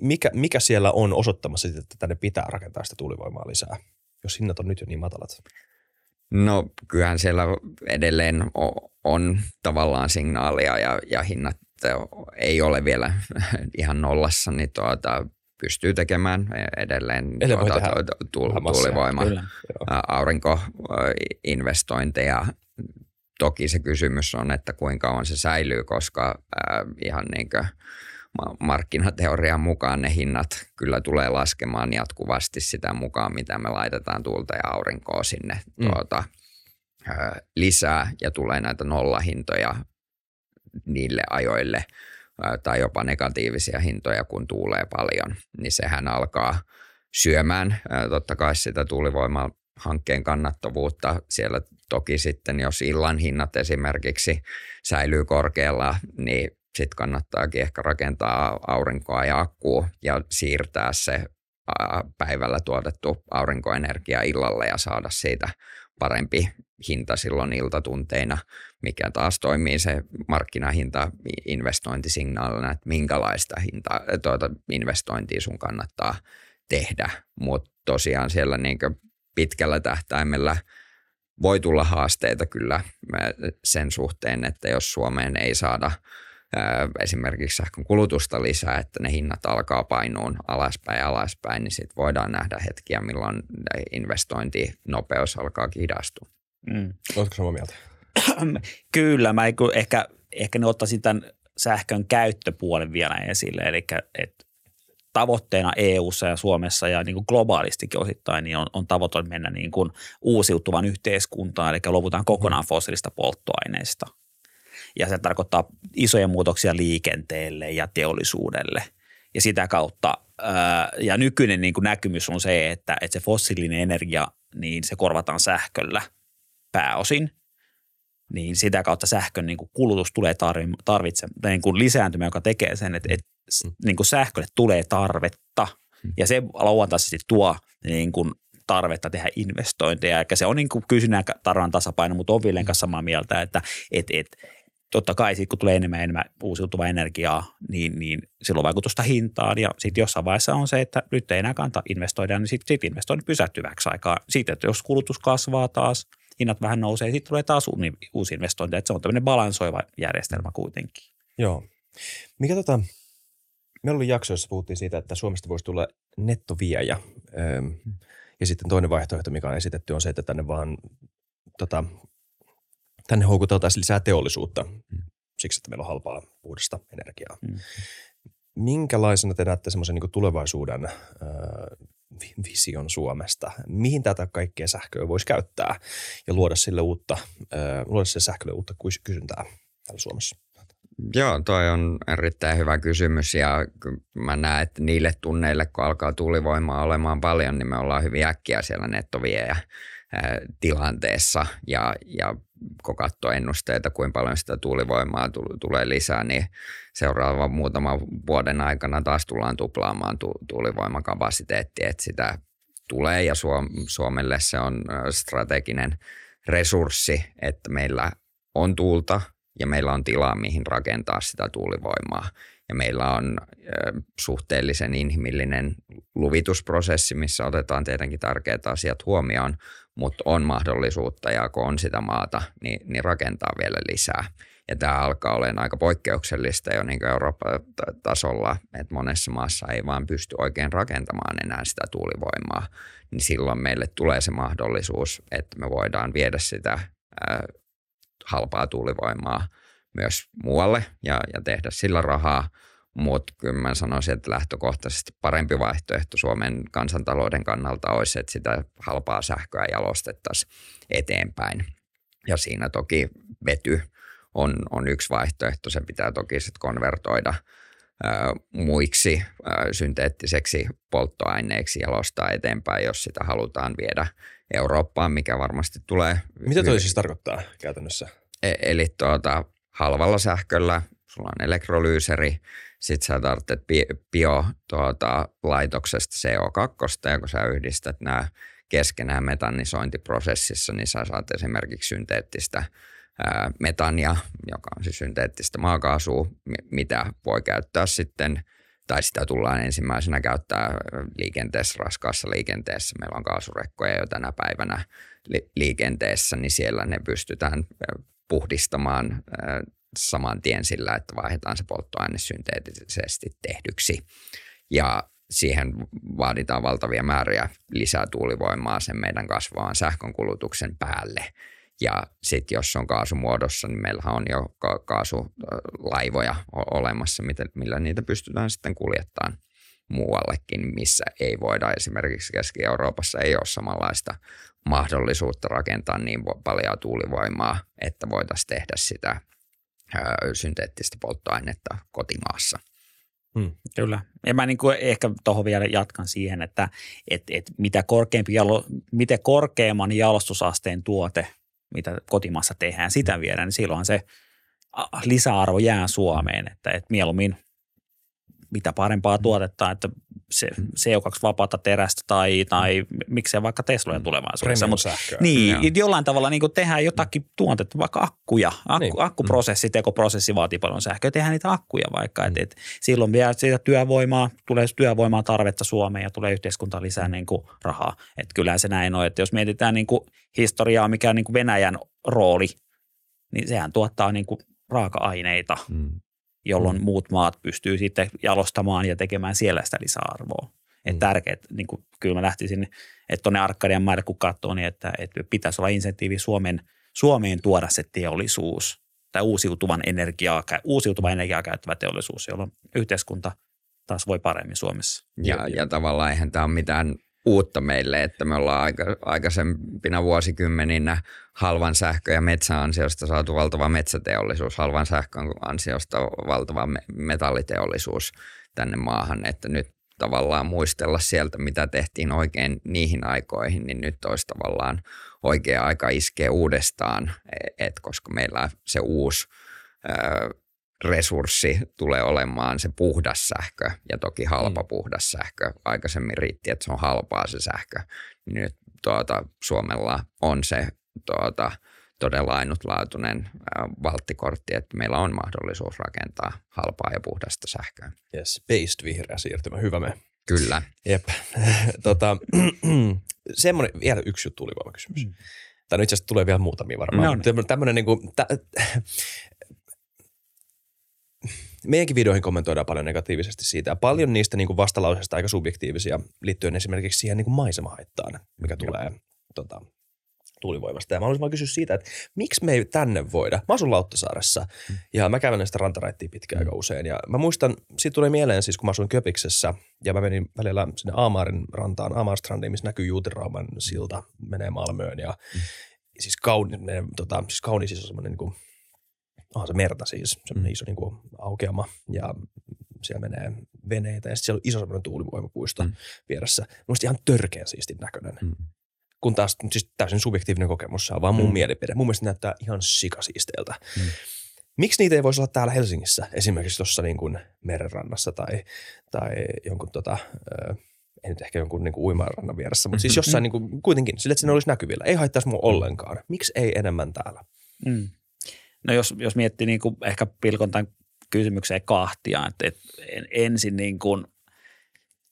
Mikä, mikä siellä on osoittamassa, että tänne pitää rakentaa sitä tuulivoimaa lisää, jos hinnat on nyt jo niin matalat? No kyllähän siellä edelleen on tavallaan signaalia ja, ja hinnat ei ole vielä ihan nollassa, niin tuota, pystyy tekemään edelleen tuota, tuulivoima, aurinkoinvestointeja. Toki se kysymys on, että kuinka kauan se säilyy, koska äh, ihan niin kuin – markkinateorian mukaan ne hinnat kyllä tulee laskemaan jatkuvasti sitä mukaan, mitä me laitetaan tuulta ja aurinkoa sinne mm. tuota, ö, lisää ja tulee näitä nollahintoja niille ajoille ö, tai jopa negatiivisia hintoja, kun tuulee paljon, niin sehän alkaa syömään ö, totta kai sitä tuulivoimaa hankkeen kannattavuutta. Siellä toki sitten, jos illan hinnat esimerkiksi säilyy korkealla, niin sitten kannattaakin ehkä rakentaa aurinkoa ja akkua ja siirtää se päivällä tuotettu aurinkoenergia illalle ja saada siitä parempi hinta silloin iltatunteina, mikä taas toimii se markkinahinta investointisignaalina, että minkälaista hinta, tuota, investointia sun kannattaa tehdä. Mutta tosiaan siellä niin pitkällä tähtäimellä voi tulla haasteita kyllä sen suhteen, että jos Suomeen ei saada – esimerkiksi sähkön kulutusta lisää, että ne hinnat alkaa painuun alaspäin alaspäin, niin sitten voidaan nähdä hetkiä, milloin investointinopeus alkaa hidastua. Mm. Oletko samaa mieltä? Kyllä, mä ehkä, ehkä ne ottaisin tämän sähkön käyttöpuolen vielä esille, eli että tavoitteena EU:ssa ja Suomessa ja niin kuin globaalistikin osittain niin on, on tavoite mennä niin kuin uusiutuvan yhteiskuntaan, eli luovutaan kokonaan fossiilista polttoaineista – ja se tarkoittaa isoja muutoksia liikenteelle ja teollisuudelle. Ja sitä kautta, ja nykyinen niin kuin näkymys on se, että, että se fossiilinen energia, niin se korvataan sähköllä pääosin, niin sitä kautta sähkön niin kuin kulutus tulee tarvitse, niin kuin lisääntymään, joka tekee sen, että, että niin kuin sähkölle tulee tarvetta. Ja se luontaisesti tuo niin kuin tarvetta tehdä investointeja. Eli se on niin kuin kysynnän tarvan tasapaino, mutta on Villen kanssa samaa mieltä, että et, et, totta kai sitten kun tulee enemmän ja enemmän uusiutuvaa energiaa, niin, niin silloin vaikutusta hintaan. Ja sitten jossain vaiheessa on se, että nyt ei enää kannata investoida, niin sitten sit investoinnit pysähtyväksi aikaa. Sitten, että jos kulutus kasvaa taas, hinnat vähän nousee, sitten tulee taas uusi investointi. Että se on tämmöinen balansoiva järjestelmä kuitenkin. Joo. Mikä tota, meillä oli jakso, jossa puhuttiin siitä, että Suomesta voisi tulla nettoviejä. ja sitten toinen vaihtoehto, mikä on esitetty, on se, että tänne vaan tota, tänne houkuteltaisiin lisää teollisuutta siksi, että meillä on halpaa puhdasta energiaa. Mm. Minkälaisena te näette semmoisen niin tulevaisuuden äh, vi- vision Suomesta? Mihin tätä kaikkea sähköä voisi käyttää ja luoda sille uutta, äh, luoda sille sähkölle uutta kys- kysyntää täällä Suomessa? Joo, toi on erittäin hyvä kysymys ja mä näen, että niille tunneille, kun alkaa tuulivoimaa olemaan paljon, niin me ollaan hyvin äkkiä siellä nettoviejä tilanteessa ja, ja kun katsoo ennusteita, kuinka paljon sitä tuulivoimaa tu- tulee lisää, niin seuraavan muutaman vuoden aikana taas tullaan tuplaamaan tu- tuulivoimakapasiteettia, että sitä tulee ja Suom- Suomelle se on strateginen resurssi, että meillä on tuulta ja meillä on tilaa, mihin rakentaa sitä tuulivoimaa. Ja meillä on suhteellisen inhimillinen luvitusprosessi, missä otetaan tietenkin tärkeät asiat huomioon, mutta on mahdollisuutta ja kun on sitä maata, niin, niin rakentaa vielä lisää. Ja tämä alkaa olemaan aika poikkeuksellista jo niin Euroopan tasolla, että monessa maassa ei vaan pysty oikein rakentamaan enää sitä tuulivoimaa. Niin silloin meille tulee se mahdollisuus, että me voidaan viedä sitä ää, halpaa tuulivoimaa myös muualle ja, ja tehdä sillä rahaa. Mutta kyllä mä sanoisin, että lähtökohtaisesti parempi vaihtoehto Suomen kansantalouden kannalta olisi, että sitä halpaa sähköä jalostettaisiin eteenpäin. Ja siinä toki vety on, on yksi vaihtoehto. Se pitää toki sitten konvertoida ää, muiksi ää, synteettiseksi polttoaineeksi jalostaa eteenpäin, jos sitä halutaan viedä Eurooppaan, mikä varmasti tulee. Mitä toi siis tarkoittaa käytännössä? E- eli tuota, halvalla sähköllä sulla on elektrolyyseri, sit sä tarvitset bi- bio tuota, laitoksesta CO2, ja kun sä yhdistät nämä keskenään metanisointiprosessissa, niin sä saat esimerkiksi synteettistä ää, metania, joka on siis synteettistä maakaasua, mi- mitä voi käyttää sitten, tai sitä tullaan ensimmäisenä käyttää liikenteessä, raskaassa liikenteessä. Meillä on kaasurekkoja jo tänä päivänä li- liikenteessä, niin siellä ne pystytään ää, puhdistamaan ää, saman tien sillä, että vaihdetaan se polttoaine synteettisesti tehdyksi. Ja siihen vaaditaan valtavia määriä lisää tuulivoimaa sen meidän kasvavan sähkönkulutuksen päälle. Ja sitten jos on kaasumuodossa, niin meillähän on jo ka- kaasulaivoja olemassa, millä niitä pystytään sitten kuljettamaan muuallekin, missä ei voida esimerkiksi Keski-Euroopassa ei ole samanlaista mahdollisuutta rakentaa niin paljon tuulivoimaa, että voitaisiin tehdä sitä synteettistä polttoainetta kotimaassa. Kyllä. Ja mä niin kuin ehkä tuohon vielä jatkan siihen, että et, et mitä, korkeampi jalo, mitä korkeamman jalostusasteen tuote, mitä kotimaassa tehdään, sitä viedään, niin silloin se lisäarvo jää Suomeen, että et mieluummin mitä parempaa tuotetta, että se CO2-vapaata terästä tai, tai miksei vaikka Teslojen tulevaisuudessa. Mut, sähköä. niin, Joo. jollain tavalla niin tehdään jotakin tuotetta, vaikka akkuja. Akku, Niin. Akkuprosessi, tekoprosessi vaatii paljon sähköä. Tehdään niitä akkuja vaikka. Et, et silloin vielä siitä työvoimaa, tulee työvoimaa tarvetta Suomeen ja tulee yhteiskuntaan lisää niin kuin rahaa. Et kyllähän se näin on, että jos mietitään niin kuin historiaa, mikä on niin kuin Venäjän rooli, niin sehän tuottaa niin kuin raaka-aineita, Mm. Jolloin muut maat pystyy sitten jalostamaan ja tekemään siellä sitä lisäarvoa. Että Mm. tärkeät, niin kuin, kyllä mä lähtisin, että tuonne Arkadian maille kun katsoo, niin että, että pitäisi olla insentiivi Suomen, Suomeen tuoda se teollisuus tai uusiutuvan energiaa, uusiutuvan energiaa käyttävä teollisuus, jolloin yhteiskunta taas voi paremmin Suomessa. Ja, ja tavallaan eihän tämä ole mitään uutta meille, että me ollaan aika, aikaisempina vuosikymmeninä halvan sähkö- ja metsäansiosta saatu valtava metsäteollisuus, halvan sähkön ansiosta valtava me- metalliteollisuus tänne maahan, että nyt tavallaan muistella sieltä, mitä tehtiin oikein niihin aikoihin, niin nyt olisi tavallaan oikea aika iskeä uudestaan, että koska meillä se uusi ö, resurssi tulee olemaan se puhdas sähkö ja toki halpa mm. puhdas sähkö. Aikaisemmin riitti, että se on halpaa se sähkö. Niin nyt tuota, Suomella on se tuota, todella ainutlaatuinen valttikortti, että meillä on mahdollisuus rakentaa halpaa ja puhdasta sähköä. Yes, based vihreä siirtymä, hyvä me. Kyllä. Jep. tota, semmoinen, vielä yksi juttu tuulivoimakysymys. Mm. Tai no itse asiassa tulee vielä muutamia varmaan. No No, niin. Tämmöinen niin kuin, tä, meidänkin videoihin kommentoidaan paljon negatiivisesti siitä. Ja paljon niistä niin kuin vastalauseista aika subjektiivisia liittyen esimerkiksi siihen niin kuin maisemahaittaan, mikä tulee tota, tuulivoimasta. Ja mä haluaisin vaan kysyä siitä, että miksi me ei tänne voida? Mä asun Lauttasaaressa ja mä kävelen sitä rantaraittia pitkään aika usein. Ja mä muistan, siitä tulee mieleen siis, kun mä asuin Köpiksessä ja mä menin välillä sinne Aamaarin rantaan, Aamarstrandiin, missä näkyy Juutirauman silta, menee Malmöön ja mm. siis, kauni, ne, tota, siis kaunis siis on semmoinen niin kuin, onhan se merta siis, semmoinen iso niin kuin aukeama ja siellä menee veneitä ja sitten siellä on iso semmoinen tuulivoimapuisto mm. vieressä. Mielestäni ihan törkeän siistin näköinen. Mm kun taas siis täysin subjektiivinen kokemus, se on vaan mun mm. mielipide. Mun mielestä näyttää ihan sikasiisteeltä. Mm. Miksi niitä ei voisi olla täällä Helsingissä, esimerkiksi tuossa niin kuin merenrannassa tai, tai jonkun tota, ei nyt ehkä jonkun niin kuin uimarannan vieressä, mutta siis mm-hmm. jossain niin kuin, kuitenkin, sille, että sinne olisi näkyvillä. Ei haittaisi mua ollenkaan. Miksi ei enemmän täällä? Mm. No jos, jos miettii niin kuin ehkä pilkon tämän kysymykseen kahtia, että, että ensin niin kuin –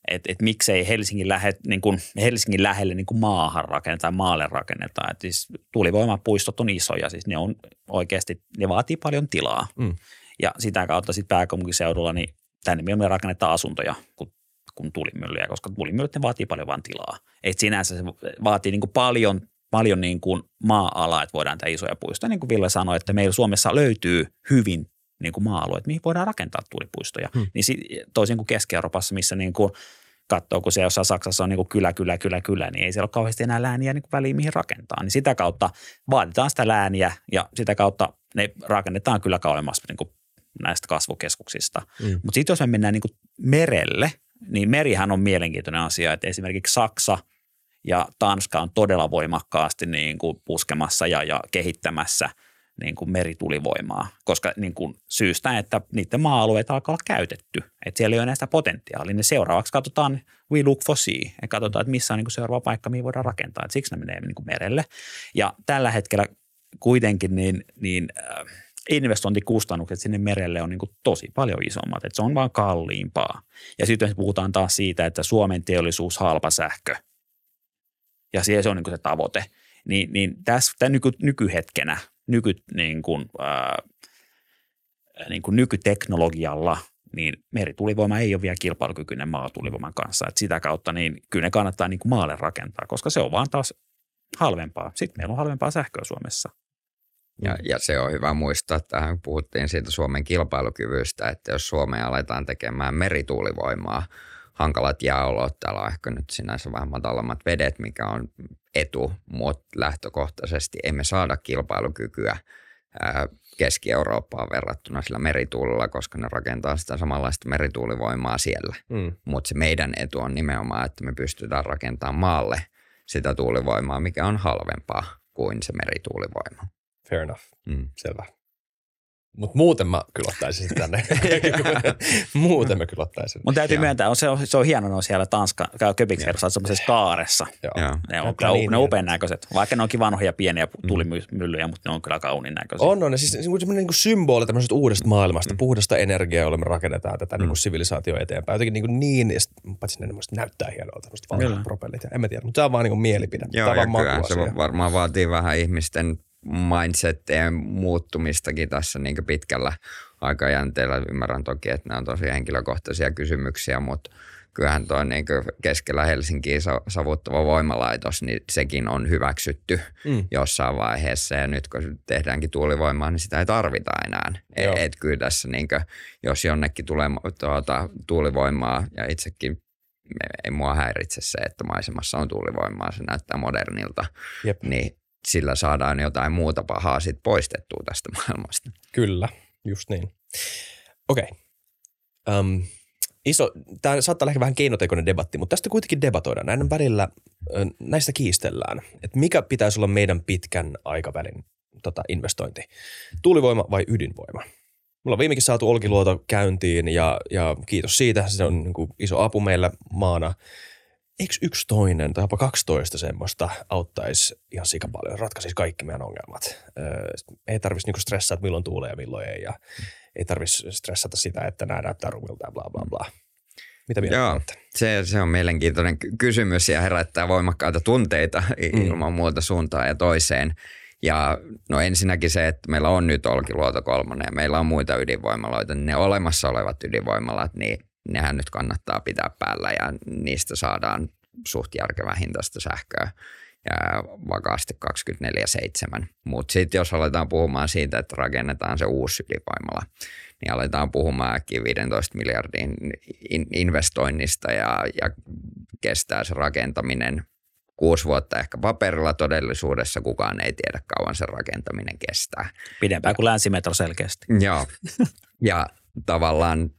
että et miksei Helsingin, lähe, niin kuin Helsingin lähelle niin kuin maahan rakennetaan, maalle rakennetaan. Et siis tuulivoimapuistot on isoja, siis ne on oikeasti, ne vaatii paljon tilaa. Mm. Ja sitä kautta sitten pääkaupunkiseudulla, niin tänne me rakennetaan asuntoja kuin, kuin tulimyllyjä, koska tulimyllyt ne vaatii paljon vain tilaa. Et sinänsä se vaatii niin kuin paljon, paljon niin kuin maa-alaa, että voidaan tehdä isoja puistoja. Niin kuin Ville sanoi, että meillä Suomessa löytyy hyvin niin kuin maa-alueet, mihin voidaan rakentaa tuulipuistoja. Hmm. Niin si, toisin kuin Keski-Euroopassa, missä niin kuin katsoo, kun siellä jossain Saksassa on niin kuin kylä, kylä, kylä, kylä, niin ei siellä ole kauheasti enää lääniä niin kuin väliin, mihin rakentaa. Niin sitä kautta vaaditaan sitä lääniä ja sitä kautta ne rakennetaan kyllä kauemmas niin kuin näistä kasvukeskuksista. Mm. Mutta sitten jos me mennään niin kuin merelle, niin merihän on mielenkiintoinen asia, että esimerkiksi Saksa ja Tanska on todella voimakkaasti niin kuin puskemassa ja, ja kehittämässä – niin kuin meritulivoimaa, koska niin kuin syystä, että niiden maa-alueita alkaa olla käytetty, että siellä ei ole enää sitä potentiaalia, niin seuraavaksi katsotaan we look for sea, ja katsotaan, että missä on niin kuin seuraava paikka, mihin voidaan rakentaa, että siksi ne menee niin kuin merelle. Ja tällä hetkellä kuitenkin niin, niin äh, investointikustannukset sinne merelle on niin kuin tosi paljon isommat, että se on vaan kalliimpaa. Ja sitten puhutaan taas siitä, että Suomen teollisuus halpa sähkö, ja se on niin kuin se tavoite, niin, niin tässä nyky, nykyhetkenä nyky, niin kuin, ää, niin kuin nykyteknologialla, niin meritulivoima ei ole vielä kilpailukykyinen maatulivoiman kanssa. Et sitä kautta niin kyllä ne kannattaa niin kuin maalle rakentaa, koska se on vaan taas halvempaa. Sitten meillä on halvempaa sähköä Suomessa. Ja, ja se on hyvä muistaa, että puhuttiin siitä Suomen kilpailukyvystä, että jos Suomeen aletaan tekemään merituulivoimaa, hankalat jääolot, täällä on ehkä nyt sinänsä vähän matalammat vedet, mikä on etu, mutta lähtökohtaisesti emme saada kilpailukykyä Keski-Eurooppaan verrattuna sillä merituulilla, koska ne rakentaa sitä samanlaista merituulivoimaa siellä. Mm. Mutta se meidän etu on nimenomaan, että me pystytään rakentamaan maalle sitä tuulivoimaa, mikä on halvempaa kuin se merituulivoima. Fair enough. Mm. Selvä. Mutta muuten mä kyllä ottaisin tänne. muuten mä kyllä ottaisin. Mutta täytyy myöntää, on, se, on, se on hieno, on siellä Tanska, Köpiksherrassa, semmoisessa kaaressa. Joo. Ne on, kyllä, niin, ne on upean näköiset. Vaikka ne onkin vanhoja pieniä mm. tulimyllyjä, mutta ne on kyllä kauniin näköisiä. On, on. Ja siis semmoinen niin kuin symboli tämmöisestä uudesta maailmasta, mm. puhdasta energiaa, jolla me rakennetaan tätä mm. niin kuin sivilisaatio eteenpäin. Jotenkin niin, kuin niin ja sit, paitsi ne näyttää hienolta, tämmöiset vanhat propellit. Ja en mä tiedä, mutta se on vaan niin kuin mielipide. Joo, ja kyllä se varmaan vaatii vähän ihmisten mindsettien muuttumistakin tässä niin pitkällä aikajänteellä. Ymmärrän toki, että nämä on tosi henkilökohtaisia kysymyksiä, mutta kyllähän tuo niin keskellä Helsinkiin savuttava voimalaitos, niin sekin on hyväksytty mm. jossain vaiheessa. Ja nyt kun tehdäänkin tuulivoimaa, niin sitä ei tarvita enää. Et, et kyllä tässä, niin kuin, jos jonnekin tulee tuota, tuulivoimaa, ja itsekin ei mua häiritse se, että maisemassa on tuulivoimaa, se näyttää modernilta, Jep. niin sillä saadaan jotain muuta pahaa sit poistettua tästä maailmasta. Kyllä, just niin. Okei. Okay. Iso, tämä saattaa olla ehkä vähän keinotekoinen debatti, mutta tästä kuitenkin debatoidaan. Näiden välillä, näistä kiistellään, että mikä pitäisi olla meidän pitkän aikavälin tota, investointi. Tuulivoima vai ydinvoima? Mulla on viimekin saatu Olkiluoto käyntiin ja, ja kiitos siitä. Se on niin kuin iso apu meillä maana eikö yksi toinen tai jopa 12 semmoista auttaisi ihan sika paljon, ratkaisisi kaikki meidän ongelmat. Öö, ei tarvitsisi niinku stressata, että milloin tuulee ja milloin ei, ja mm. ei tarvitsisi stressata sitä, että nämä näyttää rumilta ja bla bla bla. Mitä mieltä Joo, se, se on mielenkiintoinen kysymys ja herättää voimakkaita tunteita mm. ilman muuta suuntaan ja toiseen. Ja no ensinnäkin se, että meillä on nyt Olkiluoto kolmonen ja meillä on muita ydinvoimaloita, niin ne olemassa olevat ydinvoimalat, niin nehän nyt kannattaa pitää päällä ja niistä saadaan suht järkevää hintaista sähköä. ja vakaasti 24-7. Mutta sitten jos aletaan puhumaan siitä, että rakennetaan se uusi ydinvoimala, niin aletaan puhumaan 15 miljardin investoinnista ja, ja kestää se rakentaminen kuusi vuotta ehkä paperilla todellisuudessa. Kukaan ei tiedä kauan sen rakentaminen kestää. Pidempään kuin länsimetro selkeästi. Joo. Ja tavallaan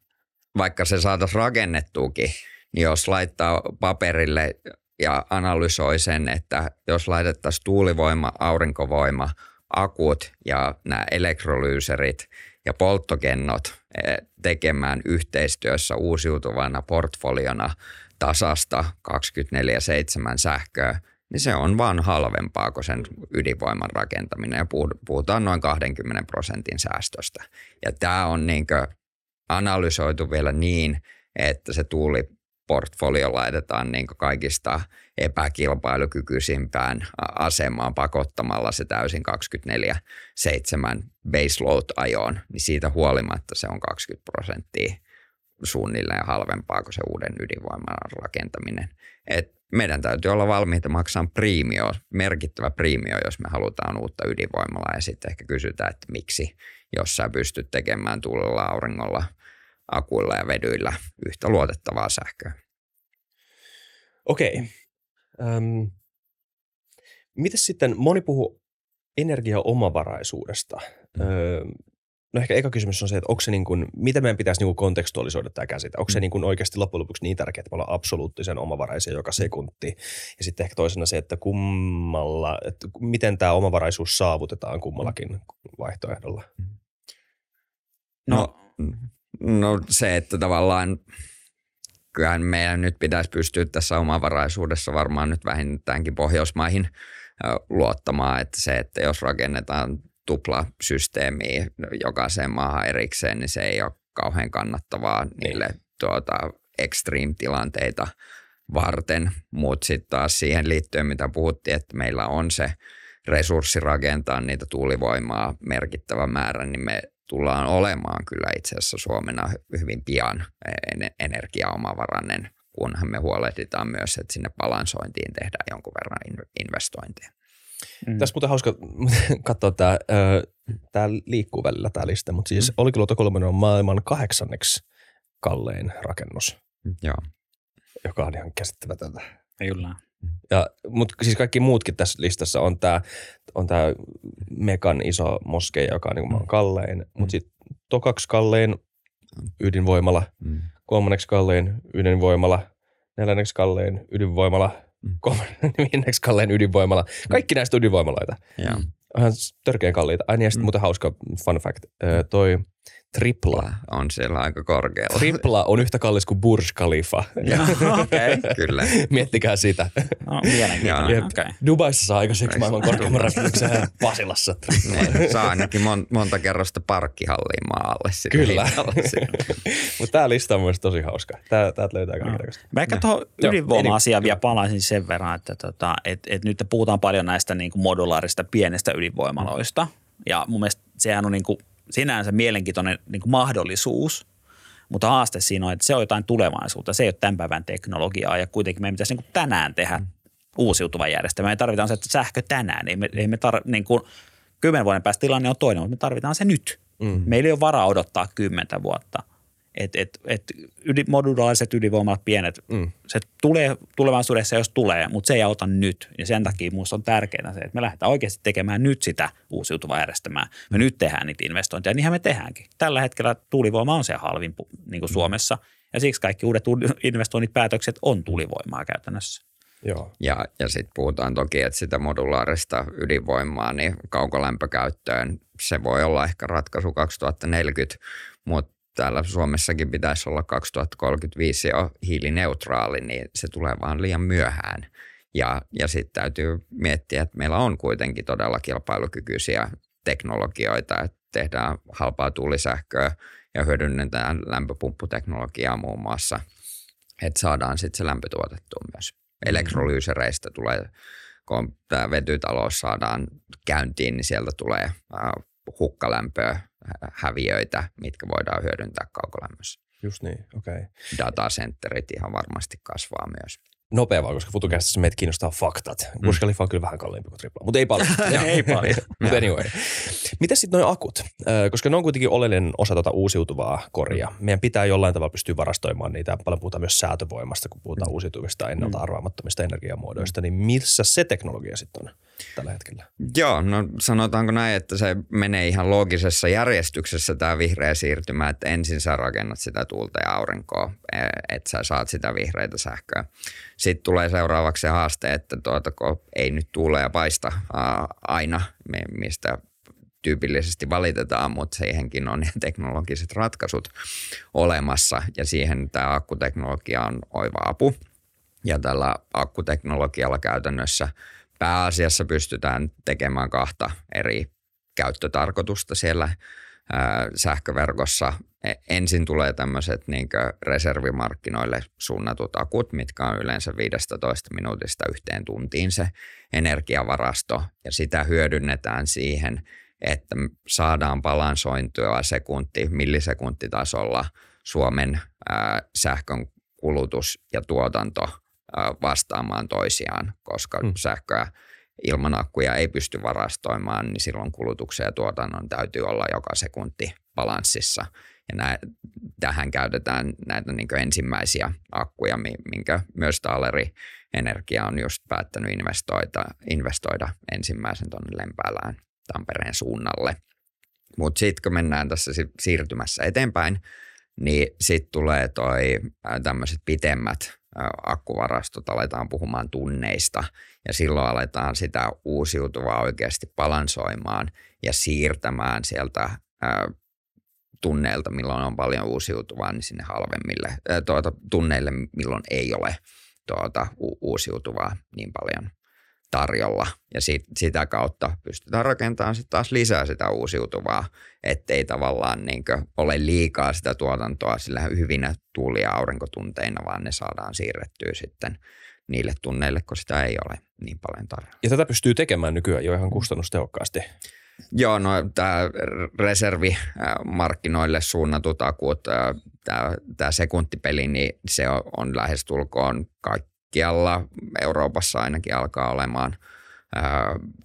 vaikka se saataisiin rakennettuukin, niin jos laittaa paperille ja analysoi sen, että jos laitettaisiin tuulivoima, aurinkovoima, akut ja nämä elektrolyyserit ja polttokennot eh, tekemään yhteistyössä uusiutuvana portfoliona tasasta 24-7 sähköä, niin se on vaan halvempaa kuin sen ydinvoiman rakentaminen ja puhutaan noin 20 prosentin säästöstä. Ja tämä on niin analysoitu vielä niin, että se tuuliportfolio laitetaan niin kaikista epäkilpailukykyisimpään asemaan pakottamalla se täysin 24-7 baseload-ajoon, niin siitä huolimatta se on 20 prosenttia suunnilleen halvempaa kuin se uuden ydinvoiman rakentaminen. Et meidän täytyy olla valmiita maksamaan priimio, merkittävä priimio, jos me halutaan uutta ydinvoimalaa ja sitten ehkä kysytään, että miksi, jos sä pystyt tekemään tuulella, auringolla, akuilla ja vedyillä yhtä luotettavaa sähköä. Okei. Okay. miten sitten, moni puhuu energiaomavaraisuudesta. Mm. Öö, No ehkä eka kysymys on se, että onko se niin kuin, miten meidän pitäisi niin kuin kontekstualisoida tämä käsite? Onko se mm. niin kuin oikeasti loppujen lopuksi niin tärkeää, että me ollaan absoluuttisen omavaraisia joka sekunti? Ja sitten ehkä toisena se, että kummalla, että miten tämä omavaraisuus saavutetaan kummallakin vaihtoehdolla? No, no se, että tavallaan kyllähän meidän nyt pitäisi pystyä tässä omavaraisuudessa varmaan nyt vähintäänkin Pohjoismaihin luottamaan, että se, että jos rakennetaan tuplasysteemiä jokaiseen maahan erikseen, niin se ei ole kauhean kannattavaa niille tuota, extreme-tilanteita varten. Mutta sitten taas siihen liittyen, mitä puhuttiin, että meillä on se resurssi rakentaa niitä tuulivoimaa merkittävä määrä, niin me tullaan olemaan kyllä itse asiassa Suomena hyvin pian energiaomavarainen, kunhan me huolehditaan myös, että sinne balansointiin tehdään jonkun verran investointeja. Mm. Tässä muuten hauska katsoa tämä, tämä liikkuu välillä tämä lista, mutta siis mm. Olkiluoto 3 on maailman kahdeksanneksi kallein rakennus. Joo. Joka on ihan käsittämätöntä. Kyllä. Ja, mutta siis kaikki muutkin tässä listassa on tämä on tää Mekan iso moskeija, joka on niin mm. kallein, mm. mutta sitten tokaksi kallein ydinvoimala, mm. kolmanneksi kallein ydinvoimala, neljänneksi kallein ydinvoimala, viidenneksi kallein ydinvoimala. Kaikki näistä ydinvoimaloita. Joo. Ihan törkeän kalliita. Ai niin, ja sitten mm. muuten hauska fun fact. toi Tripla. On siellä aika korkealla. Tripla on yhtä kallis kuin Burj Khalifa. Okei, okay, kyllä. Miettikää sitä. No, mielenkiintoinen. Okay. Dubaissa saa aikaiseksi maailman korkeimman rakennuksen Pasilassa. niin, saa ainakin mon, monta kerrosta parkkihalliin maalle. Kyllä. Mutta tämä lista on myös tosi hauska. Tää, täältä löytää kaikenlaista. No. Mä ehkä tuohon ydinvoima-asiaan vielä palaisin sen verran, että tota, et, et nyt puhutaan paljon näistä niin kuin modulaarista pienestä ydinvoimaloista. Ja mun mielestä sehän on niin kuin sinänsä mielenkiintoinen niin kuin mahdollisuus, mutta haaste siinä on, että se on jotain tulevaisuutta, se ei ole tämän päivän teknologiaa ja kuitenkin meidän pitäisi niin kuin tänään tehdä uusiutuva järjestelmä. Me tarvitaan se että sähkö tänään, ei me, ei me tar- niin kuin, kymmenen vuoden päästä tilanne on toinen, mutta me tarvitaan se nyt. Mm. Meillä ei ole varaa odottaa kymmentä vuotta – että et, et yli, modulaaliset ydinvoimalat pienet, mm. se tulee tulevaisuudessa, jos tulee, mutta se ei auta nyt. Ja sen takia minusta on tärkeää se, että me lähdetään oikeasti tekemään nyt sitä uusiutuvaa järjestelmää. Me nyt tehdään niitä investointeja, niinhän me tehdäänkin. Tällä hetkellä tuulivoima on se halvin niin kuin mm. Suomessa, ja siksi kaikki uudet investoinnit, päätökset on tulivoimaa käytännössä. Joo. Ja, ja sitten puhutaan toki, että sitä modulaarista ydinvoimaa niin kaukolämpökäyttöön, se voi olla ehkä ratkaisu 2040, mutta täällä Suomessakin pitäisi olla 2035 jo hiilineutraali, niin se tulee vaan liian myöhään. Ja, ja sitten täytyy miettiä, että meillä on kuitenkin todella kilpailukykyisiä teknologioita, että tehdään halpaa tuulisähköä ja hyödynnetään lämpöpumpputeknologiaa muun muassa, että saadaan sitten se lämpö tuotettua myös. Mm-hmm. Elektrolyysereistä tulee, kun tämä vetytalous saadaan käyntiin, niin sieltä tulee hukkalämpöä häviöitä, mitkä voidaan hyödyntää kaukolämmössä. Just niin, okei. Okay. Datacenterit ihan varmasti kasvaa myös. Nopea vaan, koska FutuCastissa meitä kiinnostaa faktat. Mm. Burj Khalifa on kyllä vähän kalliimpi kuin tripla, mutta ei paljon. Ei paljon. mutta anyway. Miten sitten noin akut? Koska ne on kuitenkin oleellinen osa tuota uusiutuvaa koria. Meidän pitää jollain tavalla pystyä varastoimaan niitä. Paljon puhutaan myös säätövoimasta, kun puhutaan uusiutuvista ennalta arvaamattomista energiamuodoista. Niin missä se teknologia sitten on tällä hetkellä? Joo, no sanotaanko näin, että se menee ihan loogisessa järjestyksessä tämä vihreä siirtymä, että ensin sä rakennat sitä tuulta ja aurinkoa, e- että sä saat sitä vihreitä sähköä. Sitten tulee seuraavaksi se haaste, että tuota, kun ei nyt tuule ja paista aa, aina, mi- mistä tyypillisesti valitetaan, mutta siihenkin on teknologiset ratkaisut olemassa ja siihen tämä akkuteknologia on oiva apu. Ja tällä akkuteknologialla käytännössä pääasiassa pystytään tekemään kahta eri käyttötarkoitusta siellä ää, sähköverkossa. E- Ensin tulee tämmöiset niin reservimarkkinoille suunnatut akut, mitkä on yleensä 15 minuutista yhteen tuntiin se energiavarasto, ja sitä hyödynnetään siihen, että saadaan balansointua sekunti, millisekuntitasolla Suomen ää, sähkön kulutus ja tuotanto ää, vastaamaan toisiaan, koska mm. sähköä ilman akkuja ei pysty varastoimaan, niin silloin kulutuksen ja tuotannon täytyy olla joka sekunti balanssissa. Ja nä, tähän käytetään näitä niin ensimmäisiä akkuja, mi- minkä myös Taaleri Energia on just päättänyt investoida, investoida ensimmäisen tuonne Lempäälään Tampereen suunnalle. Mutta sitten kun mennään tässä si- siirtymässä eteenpäin, niin sitten tulee toi tämmöiset pitemmät akkuvarastot, aletaan puhumaan tunneista. Ja silloin aletaan sitä uusiutuvaa oikeasti balansoimaan ja siirtämään sieltä ää, tunneilta, milloin on paljon uusiutuvaa, niin sinne halvemmille ää, tuota, tunneille, milloin ei ole tuota, u- uusiutuvaa niin paljon tarjolla. Ja sit, sitä kautta pystytään rakentamaan sitten taas lisää sitä uusiutuvaa, ettei tavallaan niin ole liikaa sitä tuotantoa sillä hyvinä tuuli- ja aurinkotunteina, vaan ne saadaan siirrettyä sitten niille tunneille, kun sitä ei ole niin paljon tarjolla. Ja tätä pystyy tekemään nykyään jo ihan kustannustehokkaasti. Joo, no tämä reservimarkkinoille suunnatut akut, tämä sekuntipeli, niin se on, on lähestulkoon kaikkialla Euroopassa ainakin alkaa olemaan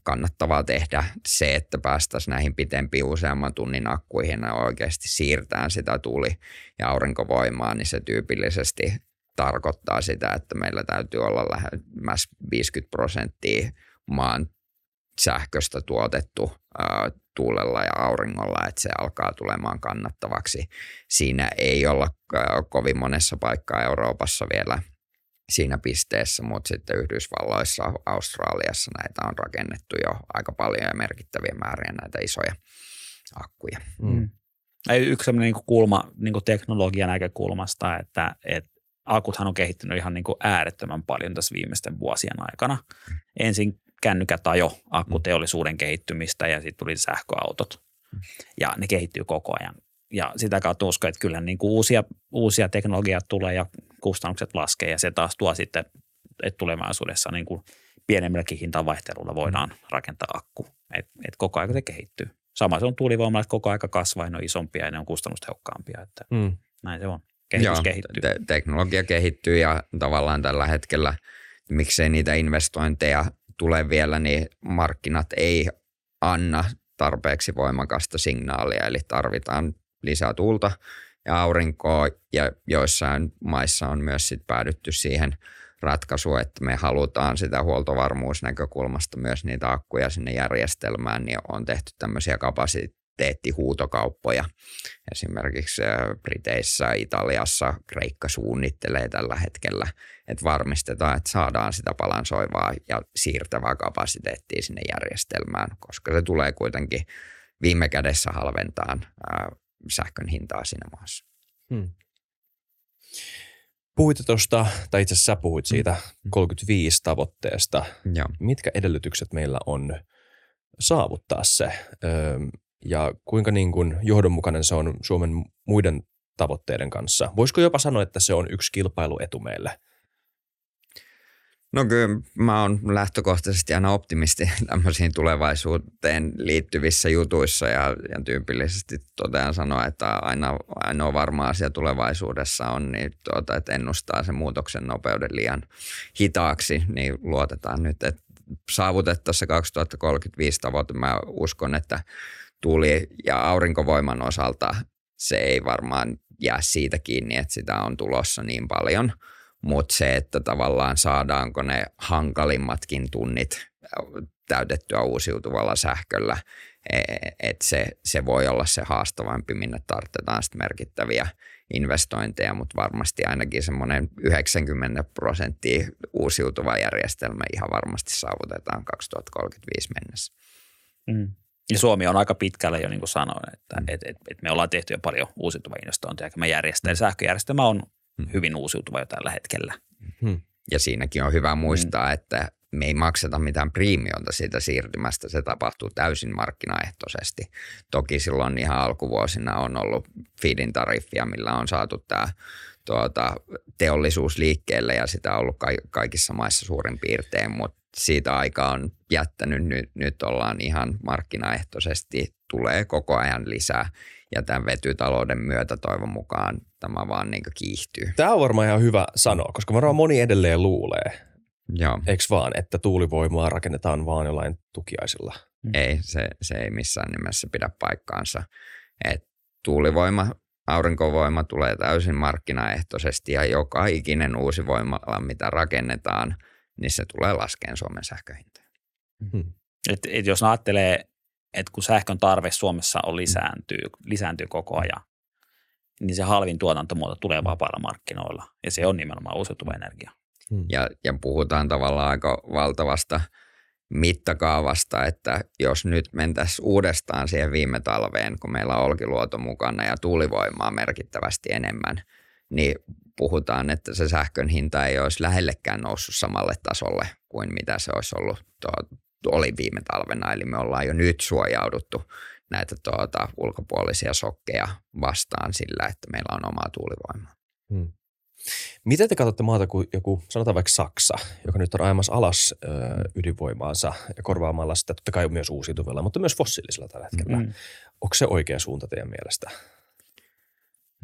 kannattavaa tehdä se, että päästäisiin näihin pitempiin useamman tunnin akkuihin ja oikeasti siirtää sitä tuuli- ja aurinkovoimaa, niin se tyypillisesti tarkoittaa sitä, että meillä täytyy olla lähemmäs 50 prosenttia maan sähköstä tuotettu tuulella ja auringolla, että se alkaa tulemaan kannattavaksi. Siinä ei olla kovin monessa paikkaa Euroopassa vielä siinä pisteessä, mutta sitten Yhdysvalloissa, Australiassa näitä on rakennettu jo aika paljon ja merkittäviä määriä näitä isoja akkuja. Mm. Ei yksi sellainen niin kulma niin teknologian näkökulmasta, että, että akuthan on kehittynyt ihan niin kuin äärettömän paljon tässä viimeisten vuosien aikana. Ensin kännykät ajo akkuteollisuuden kehittymistä ja sitten tuli sähköautot. Ja ne kehittyy koko ajan. Ja sitä kautta uskon, että kyllä niin kuin uusia, uusia teknologiat tulee ja kustannukset laskee ja se taas tuo sitten, että tulevaisuudessa niin kuin pienemmälläkin hintavaihtelulla voidaan rakentaa akku. Et, et koko ajan se kehittyy. Sama se on tuulivoimalla, että koko aika kasvaa ja ne on isompia ja ne on kustannustehokkaampia. Että Mm. näin se on. Kehitys Joo, kehittyy. Te- teknologia kehittyy ja tavallaan tällä hetkellä, miksei niitä investointeja tule vielä, niin markkinat ei anna tarpeeksi voimakasta signaalia, eli tarvitaan lisää tuulta ja aurinkoa, ja joissain maissa on myös sit päädytty siihen ratkaisuun, että me halutaan sitä huoltovarmuusnäkökulmasta myös niitä akkuja sinne järjestelmään, niin on tehty tämmöisiä kapasiteettihuutokauppoja. Esimerkiksi äh, Briteissä, Italiassa, Kreikka suunnittelee tällä hetkellä, että varmistetaan, että saadaan sitä balansoivaa ja siirtävää kapasiteettia sinne järjestelmään, koska se tulee kuitenkin viime kädessä halventaan äh, sähkön hintaa siinä maassa. Hmm. Puhuit tuosta, tai itse asiassa sä puhuit siitä 35 tavoitteesta. Joo. Mitkä edellytykset meillä on saavuttaa se? Ja kuinka niin kuin johdonmukainen se on Suomen muiden tavoitteiden kanssa? Voisiko jopa sanoa, että se on yksi kilpailuetu meille? No kyllä mä oon lähtökohtaisesti aina optimisti tämmöisiin tulevaisuuteen liittyvissä jutuissa ja, ja tyypillisesti totean sanoa, että aina, ainoa varma asia tulevaisuudessa on, niin tuota, että ennustaa sen muutoksen nopeuden liian hitaaksi, niin luotetaan nyt, että saavutettaessa 2035 tavoite. Mä uskon, että tuuli- ja aurinkovoiman osalta se ei varmaan jää siitä kiinni, että sitä on tulossa niin paljon – mutta se, että tavallaan saadaanko ne hankalimmatkin tunnit täytettyä uusiutuvalla sähköllä, e, että se, se voi olla se haastavampi, minne tarvitaan sitten merkittäviä investointeja, mutta varmasti ainakin semmoinen 90 prosenttia uusiutuva järjestelmä ihan varmasti saavutetaan 2035 mennessä. Mm. Ja Suomi on aika pitkällä jo, niin kuin sanoin, että mm. et, et, et me ollaan tehty jo paljon uusiutuvia investointeja. Me järjestelmä, sähköjärjestelmä on. Hyvin uusiutuva jo tällä hetkellä. Hmm. Ja siinäkin on hyvä muistaa, hmm. että me ei makseta mitään premiota siitä siirtymästä, se tapahtuu täysin markkinaehtoisesti. Toki silloin ihan alkuvuosina on ollut feedin tariffia, millä on saatu tämä tuota, teollisuus liikkeelle ja sitä on ollut ka- kaikissa maissa suurin piirtein, mutta siitä aika on jättänyt, nyt, nyt ollaan ihan markkinaehtoisesti, tulee koko ajan lisää ja tämän vetytalouden myötä toivon mukaan tämä vaan niin kiihtyy. Tämä on varmaan ihan hyvä sanoa, koska varmaan moni edelleen luulee, Joo. eikö vaan, että tuulivoimaa rakennetaan vaan jollain tukiaisilla? Mm. Ei, se, se ei missään nimessä pidä paikkaansa. Et tuulivoima, aurinkovoima tulee täysin markkinaehtoisesti ja joka ikinen uusi voimala, mitä rakennetaan, niin se tulee laskeen Suomen sähköhintoja. Hmm. Et, et jos ajattelee että kun sähkön tarve Suomessa on lisääntyy, lisääntyy koko ajan, niin se halvin tuotantomuoto tulee vapailla markkinoilla ja se on nimenomaan uusiutuva energia. Hmm. Ja, ja puhutaan tavallaan aika valtavasta mittakaavasta, että jos nyt mentäisiin uudestaan siihen viime talveen, kun meillä on Olkiluoto mukana ja tuulivoimaa merkittävästi enemmän, niin puhutaan, että se sähkön hinta ei olisi lähellekään noussut samalle tasolle kuin mitä se olisi ollut oli viime talvena, eli me ollaan jo nyt suojauduttu näitä tuota, ulkopuolisia sokkeja vastaan sillä, että meillä on omaa tuulivoimaa. Hmm. Miten te katsotte maata kuin joku, sanotaan vaikka Saksa, joka nyt on ajamassa alas ö, ydinvoimaansa ja korvaamalla sitä totta kai myös uusiutuvilla, mutta myös fossiilisilla tällä hetkellä. Mm. Onko se oikea suunta teidän mielestä?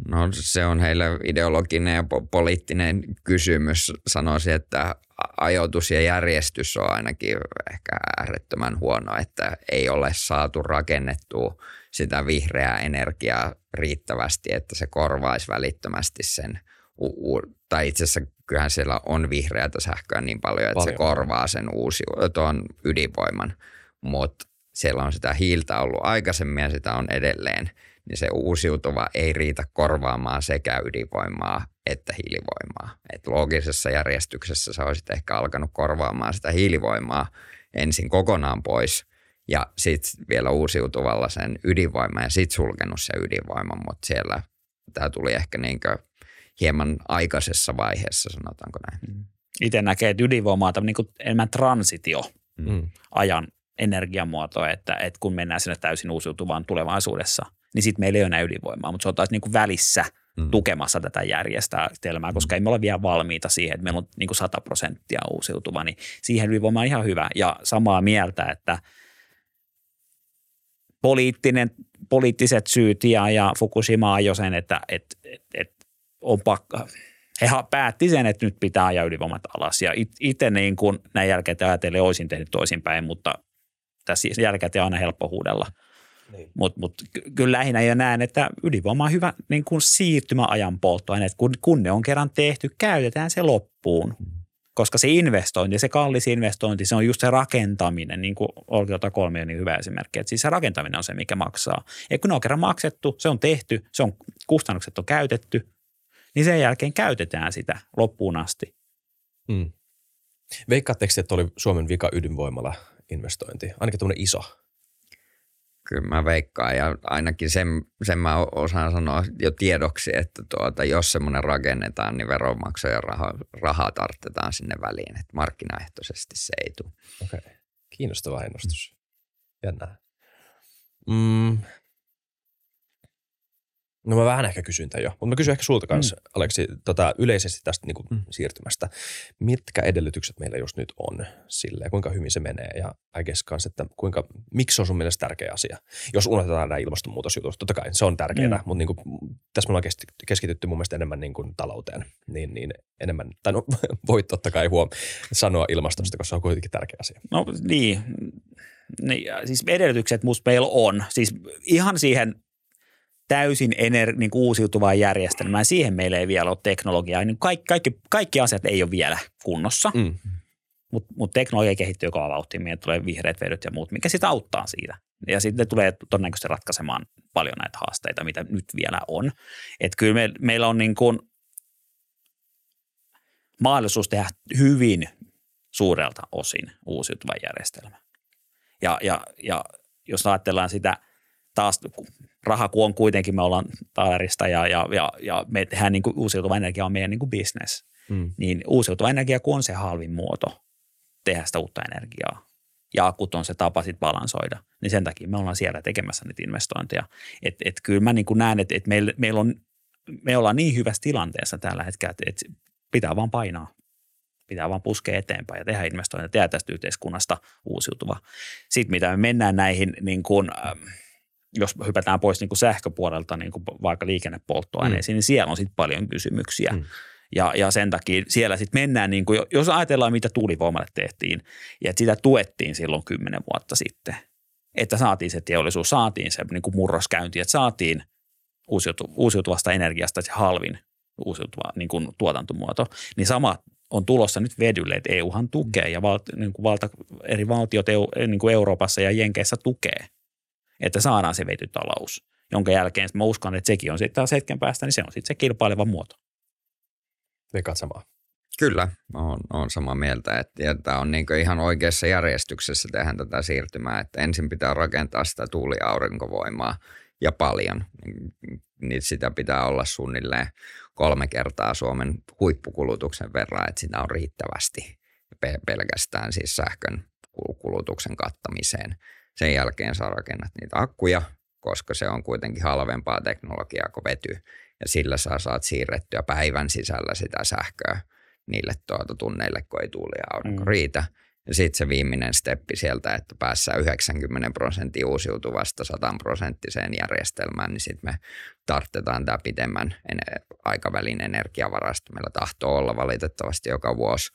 No se on heille ideologinen ja po- poliittinen kysymys. Sanoisin, että ajoitus ja järjestys on ainakin ehkä äärettömän huono, että ei ole saatu rakennettua sitä vihreää energiaa riittävästi, että se korvaisi välittömästi sen, u- u- tai itse asiassa kyllähän siellä on vihreätä sähköä niin paljon, että paljon. se korvaa sen uusi, tuon ydinvoiman, mutta siellä on sitä hiiltä ollut aikaisemmin ja sitä on edelleen – niin se uusiutuva ei riitä korvaamaan sekä ydinvoimaa että hiilivoimaa. Et loogisessa järjestyksessä sä olisit ehkä alkanut korvaamaan sitä hiilivoimaa ensin kokonaan pois ja sitten vielä uusiutuvalla sen ydinvoima ja sitten sulkenut se ydinvoima, mutta siellä tämä tuli ehkä niinkö hieman aikaisessa vaiheessa, sanotaanko näin. Mm. Itse näkee, että ydinvoima on niin enemmän transitio mm. ajan energiamuoto, että, että kun mennään sinne täysin uusiutuvaan tulevaisuudessa – niin sitten meillä ei ole enää ydinvoimaa, mutta se on taas niin kuin välissä mm. tukemassa tätä järjestelmää, koska mm. ei me ole vielä valmiita siihen, että meillä on niin kuin 100 prosenttia uusiutuva, niin siihen ydinvoima on ihan hyvä. Ja samaa mieltä, että poliittinen, poliittiset syyt ja, ja Fukushima ajoi sen, että et, et, et on pakka, he päätti sen, että nyt pitää ajaa ydinvoimat alas. Ja itse niin kuin näin jälkeen ajatellen olisin tehnyt toisinpäin, mutta tässä jälkeen on aina helppo huudella – niin. Mutta mut, kyllä lähinnä jo näen, että ydinvoima on hyvä niin kuin siirtymäajan polttoaine. Kun, kun ne on kerran tehty, käytetään se loppuun. Mm. Koska se investointi, se kallis investointi, se on just se rakentaminen, niin kuin Olkiota kolme on niin hyvä esimerkki. Että siis se rakentaminen on se, mikä maksaa. Ja kun ne on kerran maksettu, se on tehty, se on, kustannukset on käytetty, niin sen jälkeen käytetään sitä loppuun asti. Hmm. Veikkaatteko, että oli Suomen vika ydinvoimala investointi? Ainakin tuommoinen iso Kyllä mä veikkaan ja ainakin sen, sen mä osaan sanoa jo tiedoksi, että tuota, jos semmoinen rakennetaan, niin veronmaksajan raha, rahaa tarttetaan sinne väliin, että markkinaehtoisesti se ei tule. Okei, okay. kiinnostava ennustus. Jännää. Mm. No mä vähän ehkä kysyn tämän jo, mutta mä kysyn ehkä sulta kanssa, mm. Aleksi, tota, yleisesti tästä niin kuin, mm. siirtymästä. Mitkä edellytykset meillä just nyt on sille, kuinka hyvin se menee ja I guess kanssa, että kuinka, miksi se on sun mielestä tärkeä asia? Jos unohdetaan nämä ilmastonmuutosjutut, totta kai se on tärkeää, mm. mutta niin kuin, tässä me ollaan keskitytty mun mielestä enemmän niin kuin talouteen, niin, niin enemmän, tai no voit totta kai huom sanoa ilmastosta, koska se on kuitenkin tärkeä asia. No niin, niin siis edellytykset musta meillä on, siis ihan siihen – täysin ener, niin kuin uusiutuvaan järjestelmään. Siihen meillä ei vielä ole teknologiaa. Niin kaikki, kaikki, kaikki asiat ei ole vielä kunnossa, mm. mutta mut teknologia kehittyy kova vauhtia. Meidän tulee vihreät vedyt ja muut, mikä sitä auttaa siitä. Ja sitten tulee todennäköisesti ratkaisemaan paljon näitä haasteita, mitä nyt vielä on. Että kyllä me, meillä on niin kuin mahdollisuus tehdä hyvin suurelta osin uusiutuva järjestelmä. Ja, ja, ja jos ajatellaan sitä taas raha kun on kuitenkin, me ollaan Taalerista ja, ja, ja, ja me tehdään niin kuin uusiutuva energia on meidän niin kuin business, mm. niin uusiutuva energia kun on se halvin muoto tehdä sitä uutta energiaa ja akut on se tapa sitten balansoida, niin sen takia me ollaan siellä tekemässä niitä investointeja. Että et kyllä mä niin kuin näen, että et meillä, meil on, me ollaan niin hyvässä tilanteessa tällä hetkellä, että et pitää vaan painaa. Pitää vaan puskea eteenpäin ja tehdä investointeja, tehdä tästä yhteiskunnasta uusiutuva. Sitten mitä me mennään näihin niin kuin, äh, jos hypätään pois niin kuin sähköpuolelta niin kuin vaikka liikennepolttoaineisiin, mm. niin siellä on sitten paljon kysymyksiä. Mm. Ja, ja sen takia siellä sitten mennään, niin kuin, jos ajatellaan mitä tuulivoimalle tehtiin, ja että sitä tuettiin silloin kymmenen vuotta sitten, että saatiin se teollisuus, saatiin se niin kuin murroskäynti, että saatiin uusiutu, uusiutuvasta energiasta se halvin uusiutuva niin kuin tuotantomuoto, niin sama on tulossa nyt vedylle, että EUhan tukee ja val, niin kuin valta, eri valtiot EU, niin kuin Euroopassa ja Jenkeissä tukee että saadaan se vetytalous, jonka jälkeen mä uskon, että sekin on sitten taas hetken päästä, niin se on sitten se kilpaileva muoto. Vekat samaa. Kyllä, on, on samaa mieltä, että tämä on niin ihan oikeassa järjestyksessä tehdä tätä siirtymää, että ensin pitää rakentaa sitä tuuli-aurinkovoimaa ja paljon, niin sitä pitää olla suunnilleen kolme kertaa Suomen huippukulutuksen verran, että sitä on riittävästi pelkästään siis sähkön kulutuksen kattamiseen. Sen jälkeen saa rakennat niitä akkuja, koska se on kuitenkin halvempaa teknologiaa kuin vety. Ja sillä saa saat siirrettyä päivän sisällä sitä sähköä niille tuota tunneille, kun ei tuuli ja aurinko mm. riitä. Ja sitten se viimeinen steppi sieltä, että päässään 90 prosenttia uusiutuvasta 100 prosenttiseen järjestelmään, niin sitten me tarttetaan tämä pitemmän aikavälin energiavarasto. Meillä tahtoo olla valitettavasti joka vuosi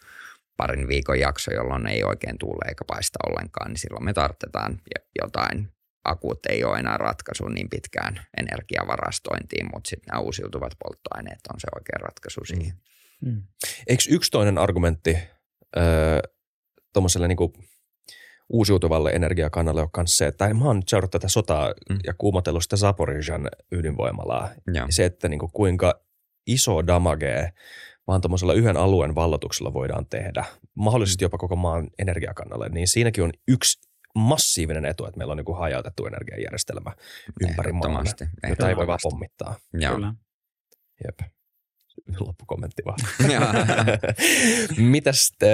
parin viikon jakso, jolloin ei oikein tuule eikä paista ollenkaan, niin silloin me tarvitaan jotain. Akut ei ole enää ratkaisu niin pitkään energiavarastointiin, mutta sitten nämä uusiutuvat polttoaineet on se oikea ratkaisu siihen. Mm. Mm. Eikö yksi toinen argumentti öö, tuommoiselle niin uusiutuvalle energiakannalle ole myös se, että mä oon nyt seurannut tätä sotaa mm. ja kuumotellut sitä Zaporijan ydinvoimalaa. Ja. Se, että niin kuin kuinka iso damage vaan tuommoisella yhden alueen vallotuksella voidaan tehdä, mahdollisesti jopa koko maan energiakannalle, niin siinäkin on yksi massiivinen etu, että meillä on niin hajautettu energiajärjestelmä ympäri maan, jota ei voi vaan pommittaa. Joo. Kyllä. Jep. Loppukommentti vaan. Mitäs, te,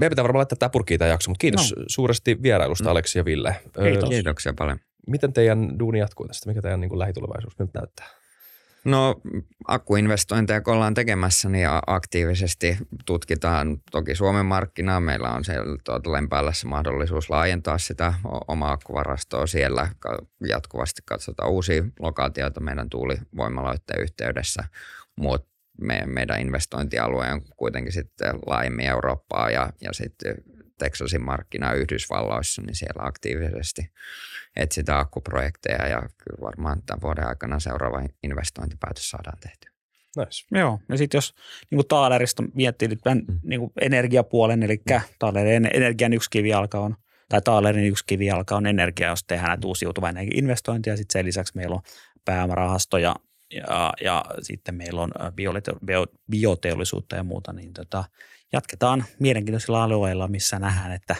meidän pitää varmaan laittaa tämä purkkiin tämä jakso, mutta kiitos no. suuresti vierailusta Aleksi ja Ville. Kiitos. Kiitoksia paljon. Miten teidän duuni jatkuu tästä? Mikä teidän niin kuin lähitulevaisuus nyt näyttää? No akkuinvestointeja kun ollaan tekemässä, niin aktiivisesti tutkitaan toki Suomen markkinaa. Meillä on siellä tuota Lempäälässä mahdollisuus laajentaa sitä omaa akkuvarastoa siellä. Jatkuvasti katsotaan uusia lokaatioita meidän tuulivoimaloiden yhteydessä, mutta me, meidän investointialue on kuitenkin sitten laajemmin Eurooppaa ja, ja sitten Texasin markkina Yhdysvalloissa, niin siellä aktiivisesti etsitään akkuprojekteja ja kyllä varmaan tämän vuoden aikana seuraava investointipäätös saadaan tehty. Nice. Joo, ja sitten jos niin kuin Taalerista miettii nyt tämän mm. niin kuin energiapuolen, eli mm. Taalerin energian yksi kivijalka on, tai Taalerin yksi kivijalka on energia, jos tehdään näitä uusiutuva investointeja. Sitten sen lisäksi meillä on pääomarahastoja ja, ja sitten meillä on bioteollisuutta ja muuta, niin tota, jatketaan mielenkiintoisilla alueilla, missä nähdään, että,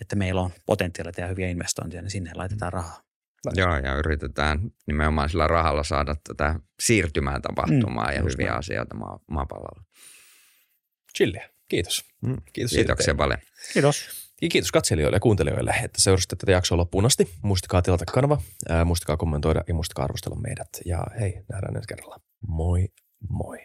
että meillä on potentiaalia tehdä hyviä investointeja, niin sinne laitetaan rahaa. Joo, ja yritetään nimenomaan sillä rahalla saada tätä siirtymää tapahtumaan mm, ja hyviä näin. asioita maa, maapallolla. Chilliä. Kiitos. Mm, kiitos siitä Kiitoksia paljon. Kiitos. Ja kiitos katselijoille ja kuuntelijoille, että seurasitte tätä jaksoa loppuun asti. Muistakaa tilata kanava, ää, muistakaa kommentoida ja muistakaa arvostella meidät. Ja hei, nähdään ensi kerralla. Moi moi.